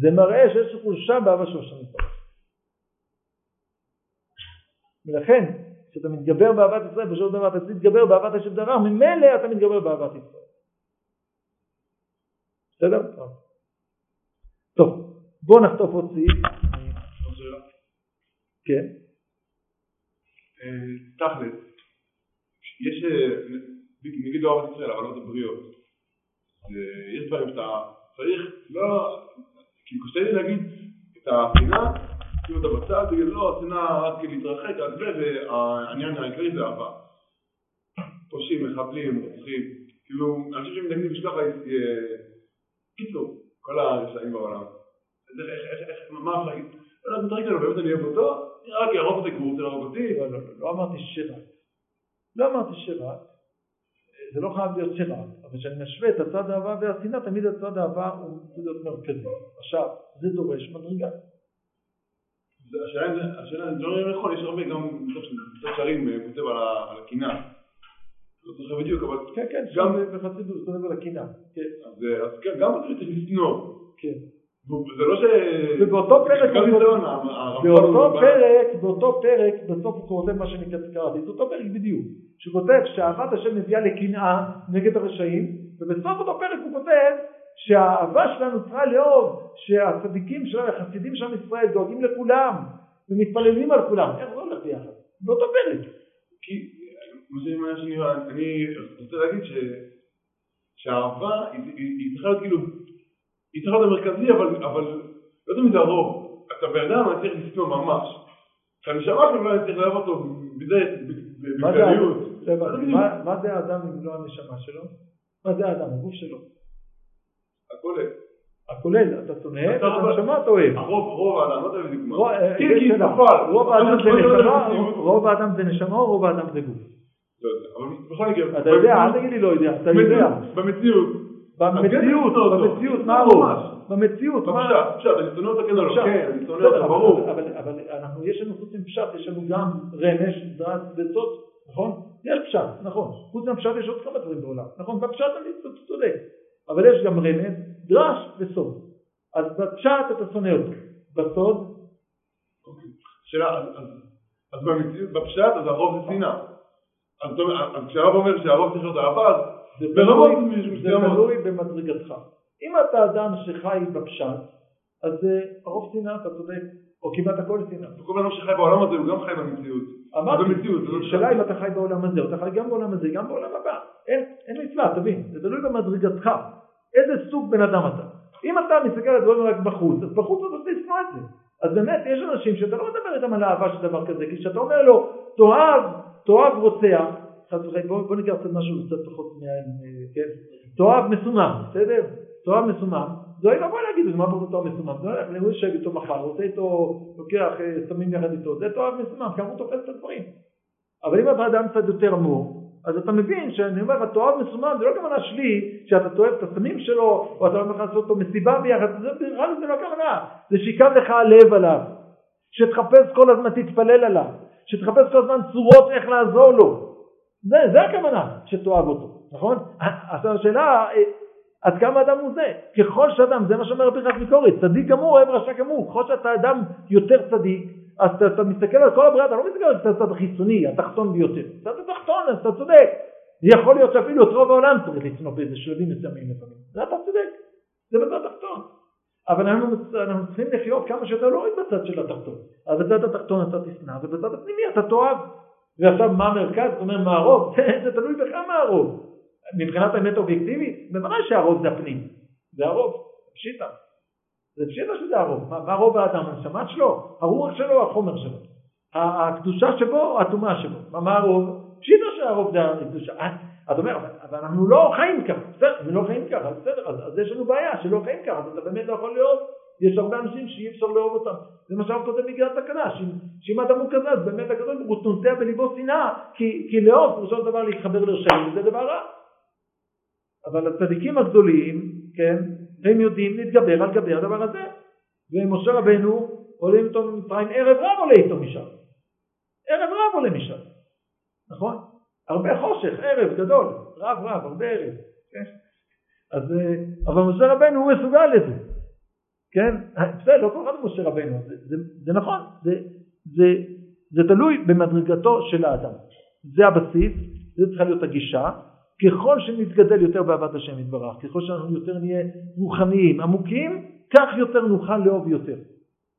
זה מראה שיש חולשה באהבה שלו לשם יתברך. ולכן, כשאתה מתגבר באהבת ישראל, של דבר אתה מתגבר באהבת השם דבר, ממילא אתה מתגבר באהבת ישראל. בסדר? טוב, בואו נחטוף עוד סעיף. כן. אה, תכלס, יש, אה, נגיד לא אהבת ישראל, אבל לא את הבריות. יש דברים שאתה צריך, לא, כאילו קשה לי להגיד את השנאה שים אותה בצד, תגיד לא, שנאה רק להתרחק, רק זה, והעניין העיקרי זה אהבה. פושעים, מחבלים, רוצחים, כאילו, אנשים שמתנגדים בשלח קיצור, כל הרשעים בעולם. מה אפשר להגיד? לא מתרחק לנו, באמת אני אוהב אותו, רק יהרוג אותי, כי הוא רוצה להרוג אותי. לא, לא, לא אמרתי שרק. לא אמרתי שרק. זה לא חייב להיות שרק, אבל כשאני משווה את הצד האהבה והשנאה, תמיד הצד האהבה הוא צריך להיות מרכזי. עכשיו, זה דורש מדרגה. השאלה אם זה לא נכון, יש הרבה גם קצת שרים אה, כותב על הקנאה. לא זוכר בדיוק, אבל... כן, כן, גם בחסידות, זה מדבר על הקנאה. אז אה, כן, גם צריך לשנוא. כן. זה לא ש... ובאותו פרק, באותו פרק, באותו פרק, בסוף הוא כותב מה שאני קראתי, זה אותו פרק בדיוק, שהוא כותב שאהבת השם מביאה לקנאה נגד הרשעים, ובסוף אותו פרק הוא כותב שהאהבה שלנו צריכה לאהוב, שהצדיקים שלנו, החסידים של עם ישראל דואגים לכולם ומתפללים על כולם. איך זה הולך ביחד? באותו פרק. כי, מה שנראה, אני רוצה להגיד שהאהבה היא צריכה להיות כאילו, להיות המרכזי, אבל לא תמיד זה הרוב. אתה בן אדם, אני צריך לשנוא ממש. כשהנשמה שלו לא אני צריך לאהוב אותו בקליות. מה זה האדם אם לא הנשמה שלו? מה זה האדם? הגוף שלו. הכולל. הכולל, אתה שונא, את הנשמה אתה אוהב. רוב האדם, לא תמיד דוגמה. רוב האדם זה נשמה, רוב האדם זה נשמה או רוב האדם זה גוף? לא יודע, אבל בכל מקרה. אתה יודע, אל תגיד לי לא יודע, אתה יודע. במציאות. במציאות, במציאות, מה הרוב? במציאות, מה? פשט, אני שונא אותה כן או לא, כן, אני שונא אותה, ברור. אבל אנחנו, יש לנו חוץ מפשט, יש לנו גם רמש, דרס וסוד, נכון? יש פשט, נכון. חוץ מהפשט יש עוד כמה דברים בעולם, נכון? בפשט אני צודק. אבל יש גם רמז, דרש וסוד. אז בפשט אתה שונא אותו, בסוד... שאלה, אז בפשט אז הרוב זה שנאה. אז כשהרב אומר שהרוב צריך להיות אהבה, זה תלוי במדרגתך. אם אתה אדם שחי בפשט, אז הרוב שנאה, אתה צודק, או כמעט הכל שנאה. כל אדם שחי בעולם הזה הוא גם חי במציאות. אמרתי, השאלה אם אתה חי בעולם הזה, אתה חי גם בעולם הזה, גם בעולם הבא. אין מצווה, תבין, זה תלוי במדרגתך. איזה סוג בן אדם אתה. אם אתה מסתכל על הדברים רק בחוץ, אז בחוץ אתה רוצה לשנוא את זה. אז באמת יש אנשים שאתה לא מדבר איתם על אהבה של דבר כזה, כי כשאתה אומר לו, תאהב, תאהב רוצח, חס וחלילה, בוא, בוא נקרא קצת משהו קצת פחות מה... כן? תאהב מסומם, בסדר? תאהב מסומם, זה אוי ואבוי להגיד, מה פה תאהב מסומם? זה הולך, הוא יושב איתו מחר, רוצה איתו, לוקח סמים יחד איתו, זה תאהב מסומם, כמה הוא תופס את הדברים. אבל אם אדם קצת יותר אמור, אז אתה מבין שאני אומר לך, תאהב מסומם, זה לא הכוונה שלי שאתה תאהב את הסמים שלו, או אתה אומר לעשות אותו מסיבה ביחד, זה בכלל זה לא הכוונה, זה שיכאב לך הלב עליו, שתחפש כל הזמן, תתפלל עליו, שתחפש כל הזמן צורות איך לעזור לו, זה, זה הכוונה, שתאהב אותו, נכון? עכשיו השאלה, עד כמה אדם הוא זה? ככל שאדם, זה מה שאומר פרחת ביקורת, צדיק גמור אוהב רשע גמור, ככל שאתה אדם יותר צדיק, אז אתה, אתה מסתכל על כל הבריאה, אתה לא מסתכל על הצד החיצוני, התחתון ביותר. הצד התחתון, אז אתה צודק. יכול להיות שאפילו את רוב העולם צריך לצנוע באיזה שלבים מסוימים לפעמים. זה אתה צודק, זה בצד התחתון. אבל אנחנו, אנחנו צריכים לחיות כמה שיותר לא רק בצד של התחתון. אז בצד התחתון אתה תשנא, ובצד הפנימי אתה תאהב. ועכשיו מה המרכז? זאת אומרת מה הרוב? זה תלוי בך מה הרוב. מבחינת האמת האובייקטיבית, בוודאי שהרוב זה הפנים. זה הרוב, פשיטה. זה פשיטה שזה הרוב. מה, מה רוב האדם? הנשמה שלו? הרוח שלו? החומר שלו? הקדושה שבו? הטומאה שבו? מה, מה הרוב? פשיטה שהרוב זה הקדושה. אה, אתה אומר, אבל אנחנו לא חיים ככה. בסדר, אנחנו לא חיים ככה, בסדר, אז, אז יש לנו בעיה שלא חיים ככה, אז אתה באמת לא יכול לאהוב. יש הרבה אנשים שאי אפשר לאהוב אותם. זה מה שאנחנו כותב מגילת תקנה, שאם אדם הוא כזה, אז באמת הקדוש ברוך הוא נוטע בליבו שנאה, כי, כי לאהוב פירושו של דבר להתחבר לרשעים, וזה דבר רע. אבל הצדיקים הגדולים, כן, הם יודעים להתגבר על גבי הדבר הזה. ומשה רבנו עולה איתו ממצרים, ערב רב עולה איתו משם. ערב רב עולה משם, נכון? הרבה חושך, ערב גדול, רב רב, הרבה ערב. כן? אז, אה, אבל משה רבנו הוא מסוגל לזה. כן? בסדר, לא כל אחד הוא משה רבנו, זה, זה, זה נכון, זה, זה, זה תלוי במדרגתו של האדם. זה הבסיס, זה צריכה להיות הגישה, ככל שנתגדל יותר באהבת השם יתברך, ככל שאנחנו יותר נהיה רוחניים, עמוקים, כך יותר נוכל לאהוב יותר.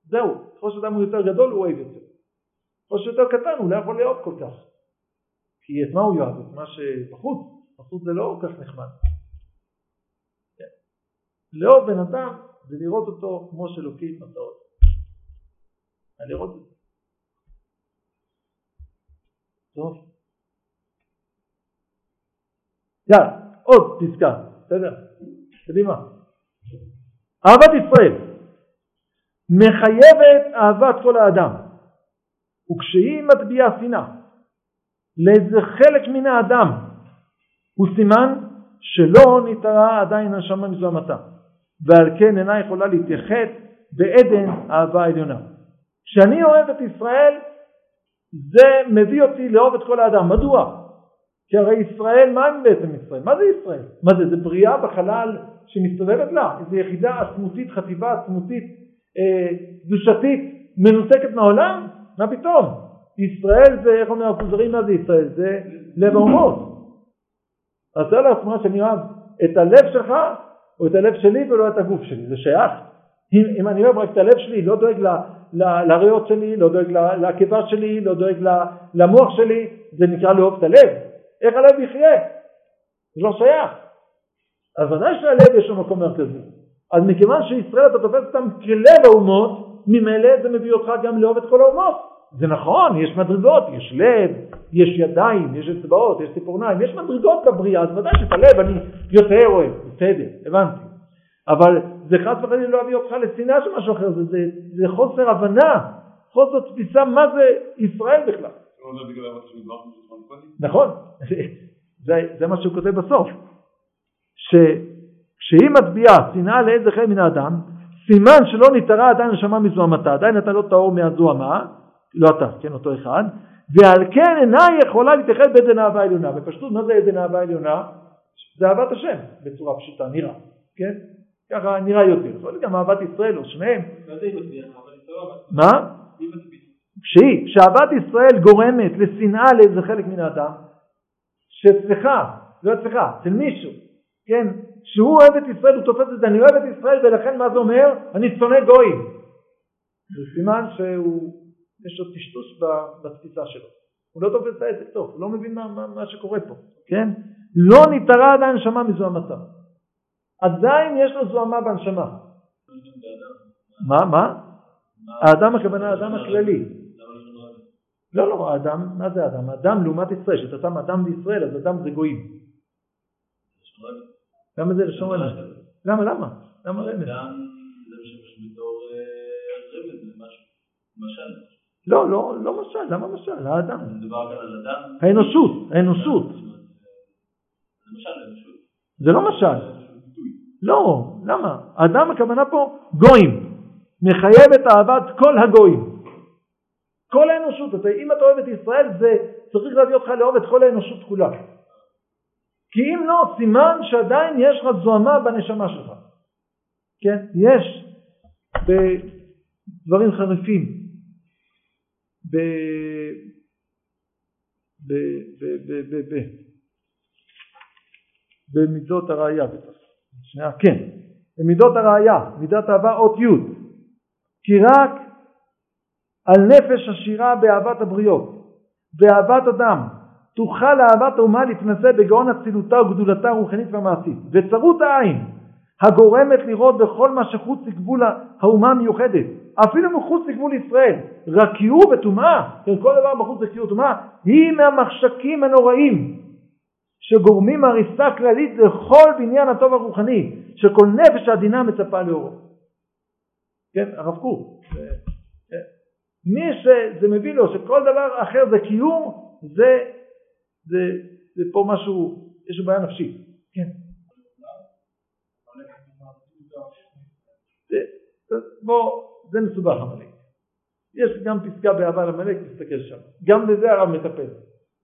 זהו, ככל שאדם הוא יותר גדול הוא אוהב יותר. ככל שיותר קטן הוא לא יכול לאהוב כל כך. כי את מה הוא יאהב? את מה שבחוץ, בחוץ זה לא כל כך נחמד. כן. לאהוב בן אדם זה לראות אותו כמו שאלוקים מסעות. לראות את זה. טוב. יאללה, עוד פסקה, בסדר? קדימה. אהבת ישראל מחייבת אהבת כל האדם, וכשהיא מטביעה שנאה לאיזה חלק מן האדם, הוא סימן שלא נתראה עדיין הנשמה מזוהמתה, ועל כן אינה יכולה להתייחד בעדן אהבה עליונה. כשאני אוהב את ישראל, זה מביא אותי לאהוב את כל האדם. מדוע? כי הרי ישראל, מה הם בעצם ישראל? מה זה ישראל? מה זה? זה בריאה בחלל שמסתובבת לה? איזו יחידה עצמותית, חטיבה עצמותית, אה, קדושתית, אה, מנותקת מהעולם? מה פתאום? ישראל זה, איך אומר הכוזרים מה זה ישראל? זה לב האומות. אז תאר לעצמך שאני אוהב את הלב שלך או את הלב שלי ולא את הגוף שלי, זה שייך. אם, אם אני אוהב רק את הלב שלי, לא דואג לריאות שלי, לא דואג לקיבה שלי, לא דואג למוח שלי, זה נקרא לאהוב את הלב. איך הלב יחיה? זה לא שייך. אז ודאי שהלב יש לו מקום מרכזי. אז מכיוון שישראל אתה תופס אותם כלב האומות, ממילא זה מביא אותך גם לאהוב את כל האומות. זה נכון, יש מדרגות, יש לב, יש ידיים, יש אצבעות, יש ציפורניים, יש מדרגות בבריאה, אז ודאי שאת הלב אני יותר אוהב, בסדר, הבנתי. אבל זה חס וחלילה לא יביא אותך לשנאה של משהו אחר, זה, זה, זה חוסר הבנה, חוסר תפיסה מה זה ישראל בכלל. נכון, זה, זה מה שהוא כותב בסוף, שכשהיא מטביעה שנאה לאיזה חלק מן האדם, סימן שלא נתערה עדיין נשמה מזוהמתה, עדיין אתה לא טהור מהזוהמה, לא אתה, כן, אותו אחד, ועל כן אינה יכולה להתייחד בעדן אהבה עליונה. בפשטות, מה זה עדן אהבה עליונה? זה אהבת השם, בצורה פשוטה, נראה, כן? ככה נראה יותר. זאת אומרת גם אהבת ישראל, או שניהם. מה? שהיא, שאהבת ישראל גורמת לשנאה לאיזה חלק מן האדם, שאצלך, לא אצלך, אצל מישהו, כן, שהוא אוהב את ישראל, הוא תופס את זה, אני אוהב את ישראל ולכן מה זה אומר? אני שונא גויים. זה סימן שהוא, יש לו טשטוש בתפיסה שלו. הוא לא תופס את העסק טוב, הוא לא מבין מה, מה, מה שקורה פה, כן? לא נתערה עדיין נשמה מזוהמתה. עדיין יש לו זוהמה בנשמה. מה? מה? האדם הכוונה האדם הכללי. לא, לא, האדם, מה זה אדם? אדם לעומת ישראל, כשאתה שם אדם בישראל, אז אדם זה גויים. למה זה לשון רמז? למה, למה? למה רמז? לא, לא, לא משל, למה משל? האדם. האנושות, האנושות. זה לא משל. לא, למה? אדם הכוונה פה גויים. מחייב את אהבת כל הגויים. כל האנושות. אם אתה אוהב את ישראל זה צריך להביא אותך לאהוב את כל האנושות כולה. כי אם לא, סימן שעדיין יש לך זוהמה בנשמה שלך. כן? יש בדברים חריפים. ב... ב... ב... ב... ב... ב... במידות הראייה בטח. שנייה, כן. במידות הראייה, מידת אהבה אות י' כי רק על נפש עשירה באהבת הבריות, באהבת אדם, תוכל אהבת האומה להתנשא בגאון אצילותה וגדולתה הרוחנית והמעשית. וצרות העין הגורמת לראות בכל מה שחוץ לגבול האומה המיוחדת, אפילו מחוץ לגבול ישראל, רק קיור וטומאה, כן, כל דבר בחוץ קיור וטומאה, היא מהמחשקים הנוראים שגורמים הריסה כללית לכל בניין הטוב הרוחני, שכל נפש עדינה מצפה לאורו. כן, הרב קוק. מי שזה מביא לו שכל דבר אחר זה קיום, זה, זה, זה פה משהו, יש בעיה נפשית. כן. בוא, זה מסובך עמלק. יש גם פסקה באהבה לעמלק, תסתכל שם. גם בזה הרב מטפל.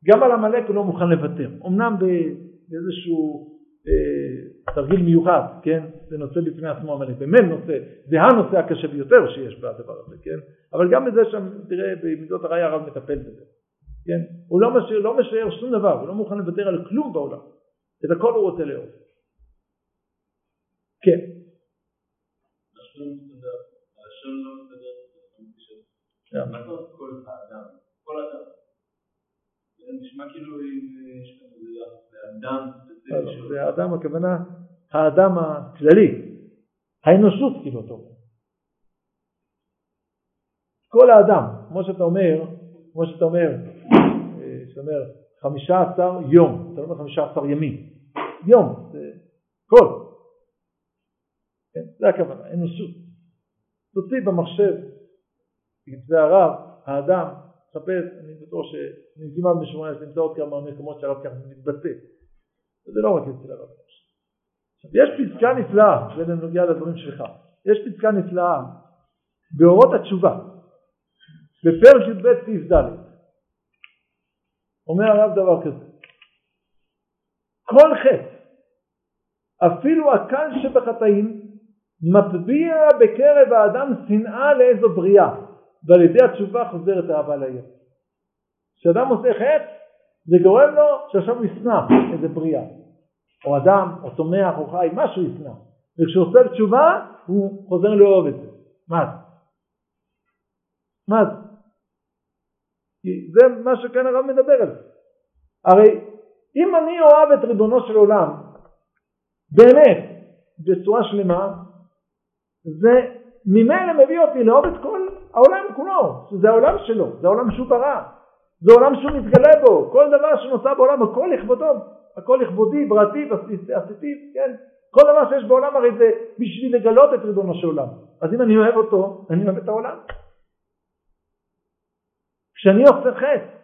גם על עמלק הוא לא מוכן לוותר. אמנם באיזשהו אה, תרגיל מיוחד, כן? זה נושא בפני עצמו עמלק. באמת נושא, זה הנושא הקשה ביותר שיש בדבר הזה, כן? אבל גם בזה שם, תראה, במידות הראייה הרב מטפל בזה. כן? הוא לא משאיר, לא משאיר שום דבר, הוא לא מוכן לוותר על כלום בעולם. את הכל הוא רוצה לאהוב. כן. כל אדם. זה נשמע כאילו יש כאן איזה יחס לאדם זה האדם הכוונה האדם הכללי, האנושות כאילו אתה אומר. כל האדם, כמו שאתה אומר, כמו שאתה אומר, אה, שאתה אומר חמישה עשר יום, אתה לא אומר חמישה עשר ימים, יום, זה כל, כן, זה הכוונה, אנושות. תוציא במחשב, בכתבי הרב, האדם, חפש, אני בטוח שאני כמעט משמונה, נמצא עוד כמה מקומות שהרב ככה מתבטא. זה לא רק אצל הרב. יש פסקה נפלאה, זה נוגע לדברים שלך, יש פסקה נפלאה באורות התשובה, בפרק י"ב סעיף ד', אומר הרב דבר כזה, כל חטא, אפילו הקל שבחטאים, מטביע בקרב האדם שנאה לאיזו בריאה, ועל ידי התשובה חוזרת האהבה לעיר. כשאדם עושה חטא, זה גורם לו שעכשיו הוא ישנא איזה בריאה, או אדם, או צומח, או חי, משהו ישנא. וכשהוא עושה תשובה, הוא חוזר לאהוב את זה. מה זה? מה זה? כי זה מה שכאן הרב מדבר על זה. הרי אם אני אוהב את ריבונו של עולם, באמת, בצורה שלמה, זה ממילא מביא אותי לאהוב את כל העולם כולו, שזה העולם שלו, זה העולם שהוא ברא, זה עולם שהוא מתגלה בו, כל דבר שנוצר בעולם, הכל לכבודו, הכל לכבודי, בראתי, עשיתי, כן, כל דבר שיש בעולם הרי זה בשביל לגלות את ריבונו של עולם. אז אם אני אוהב אותו, אני אוהב את העולם. כשאני עושה חטא,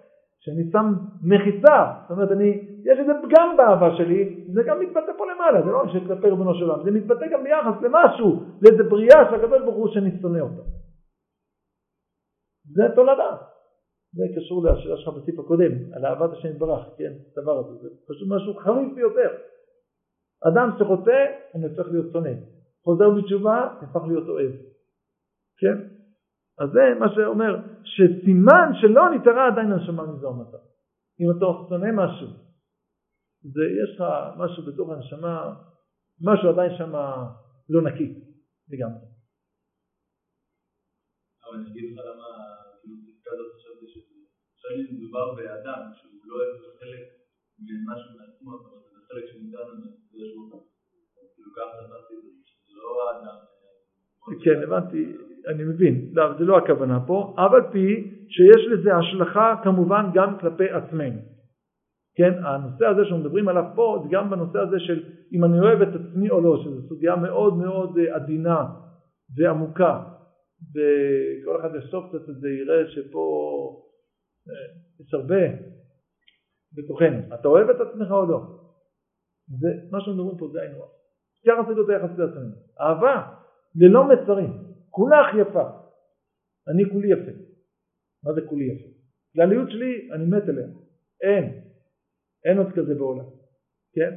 כשאני שם מחיצה, זאת אומרת, אני, יש איזה פגם באהבה שלי, זה גם מתבטא פה למעלה, זה לא רק שכלפי ריבונו של עולם, זה מתבטא גם ביחס למשהו, לאיזה בריאה של הקדוש ברוך הוא שאני שונא אותה. זה תולדה. זה קשור לשאלה שלך בסעיף הקודם, על אהבת השם יתברך, כן, הדבר הזה, זה פשוט משהו חריף ביותר. אדם שרוצה, הוא נהפך להיות שונא. חוזר בתשובה, נהפך להיות אוהב. כן? אז זה מה שאומר, שסימן שלא נתערה עדיין הנשמה המטה. אם אתה שונא משהו, זה, יש לך משהו בתוך הנשמה, משהו עדיין שם לא נקי לגמרי. אבל אני אגיד לך למה, כאילו, פסקה הזאת חשבתי אם מדובר באדם שהוא לא אוהב חלק ממשהו מעצמו, אומרת, זה חלק שניתן לנו, כאילו ככה חשבתי, זה לא האדם. כן, הבנתי, אני מבין, לא, זה לא הכוונה פה, אבל פי שיש לזה השלכה כמובן גם כלפי עצמנו. כן, הנושא הזה שאנחנו מדברים עליו פה זה גם בנושא הזה של אם אני אוהב את עצמי או לא, שזו סוגיה מאוד מאוד עדינה ועמוקה וכל אחד יחשוב קצת את זה יראה שפה אה, יש הרבה בתוכנו. אתה אוהב את עצמך או לא? זה, מה שאנחנו מדברים פה זה היינו הך. יחס לדעות היחס לעצמנו. אהבה, ללא מצרים, כולך יפה. אני כולי יפה. מה זה כולי יפה? כלליות שלי, אני מת אליה. אין. אין עוד כזה בעולם. כן?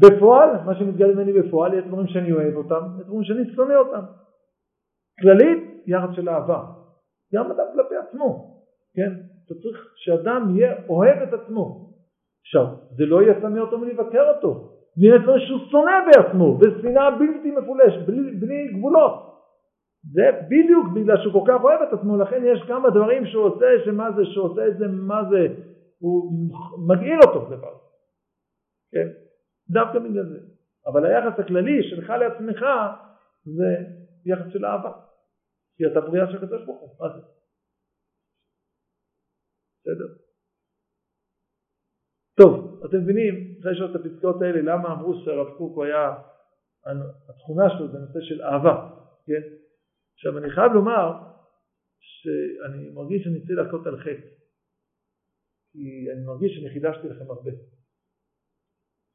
בפועל, מה שמתגלה ממני בפועל, יש דברים שאני אוהב אותם, יש דברים שאני שונא אותם. כללית, יחס של אהבה. גם אדם כלפי עצמו, כן? אתה צריך שאדם יהיה אוהב את עצמו. עכשיו, זה לא יסמא אותו מלבקר אותו. זה יהיה דברים שהוא שונא בעצמו, בשנאה בלתי מפולש, בלי, בלי גבולות. זה בדיוק בגלל שהוא כל כך אוהב את עצמו, לכן יש כמה דברים שהוא עושה, שמה זה, שהוא עושה את זה, מה זה, הוא מגעיל אותו דבר. כן? דווקא בגלל זה. אבל היחס הכללי שלך לעצמך זה יחס של אהבה. כי אתה בריאה של הקדוש ברוך הוא, מה זה? בסדר? טוב, אתם מבינים, אחרי לשאול את הפסקאות האלה, למה אמרו שהרב קוק היה, התכונה שלו זה נושא של אהבה, כן? עכשיו אני חייב לומר שאני מרגיש שאני צריך להכות על חטא, כי אני מרגיש שאני חידשתי לכם הרבה.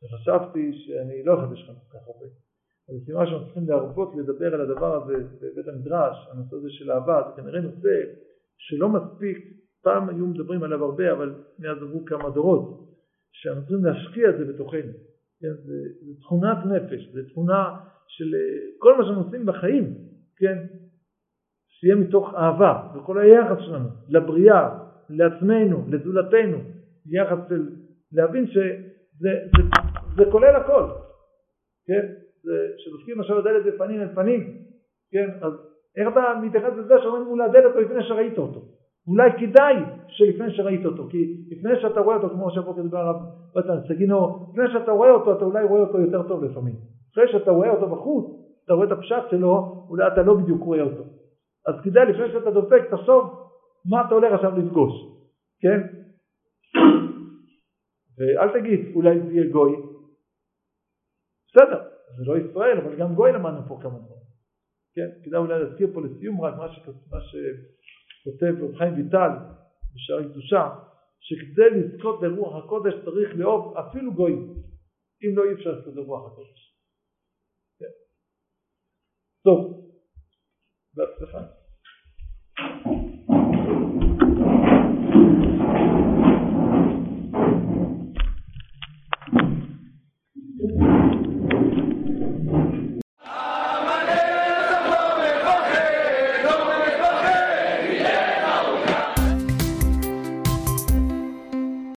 וחשבתי שאני לא אחדש לכם כל כך הרבה. אז סימן שאנחנו צריכים להרבות לדבר על הדבר הזה בבית המדרש, הנושא הזה של אהבה, זה כנראה נושא שלא מספיק, פעם היו מדברים עליו הרבה, אבל מאז עברו כמה דורות, שאנחנו צריכים להשקיע את זה בתוכנו. כן? זה, זה תכונת נפש, זה תכונה של כל מה שאנחנו עושים בחיים, כן? שיהיה מתוך אהבה, וכל היחס שלנו לבריאה, לעצמנו, לזולתנו, יחס של להבין שזה זה, זה, זה כולל הכל, כן? כשדופקים עכשיו הדלת בפנים אל פנים, כן? אז איך אתה מתייחס לזה שעומד מול הדלת או לפני שראית אותו? אולי כדאי שלפני שראית אותו, כי לפני שאתה רואה אותו, כמו שהבוקר דיבר הרב בצן סגינו, לפני שאתה רואה אותו, אתה אולי רואה אותו יותר טוב לפעמים. אחרי שאתה רואה אותו בחוץ, אתה רואה את הפשט שלו, אולי אתה לא בדיוק רואה אותו. אז כדאי לפני שאתה דופק, תחשוב מה אתה הולך עכשיו לפגוש, כן? ואל תגיד, אולי זה יהיה גוי. בסדר, זה לא ישראל, אבל גם גוי למדנו פה כמה דברים. כן, כדאי אולי להזכיר פה לסיום רק מה, שכותב, רב חיים ויטל בשער קדושה, שכדי לזכות ברוח הקודש צריך לאהוב אפילו גויים, אם לא אי אפשר לזכות ברוח הקודש. כן. טוב,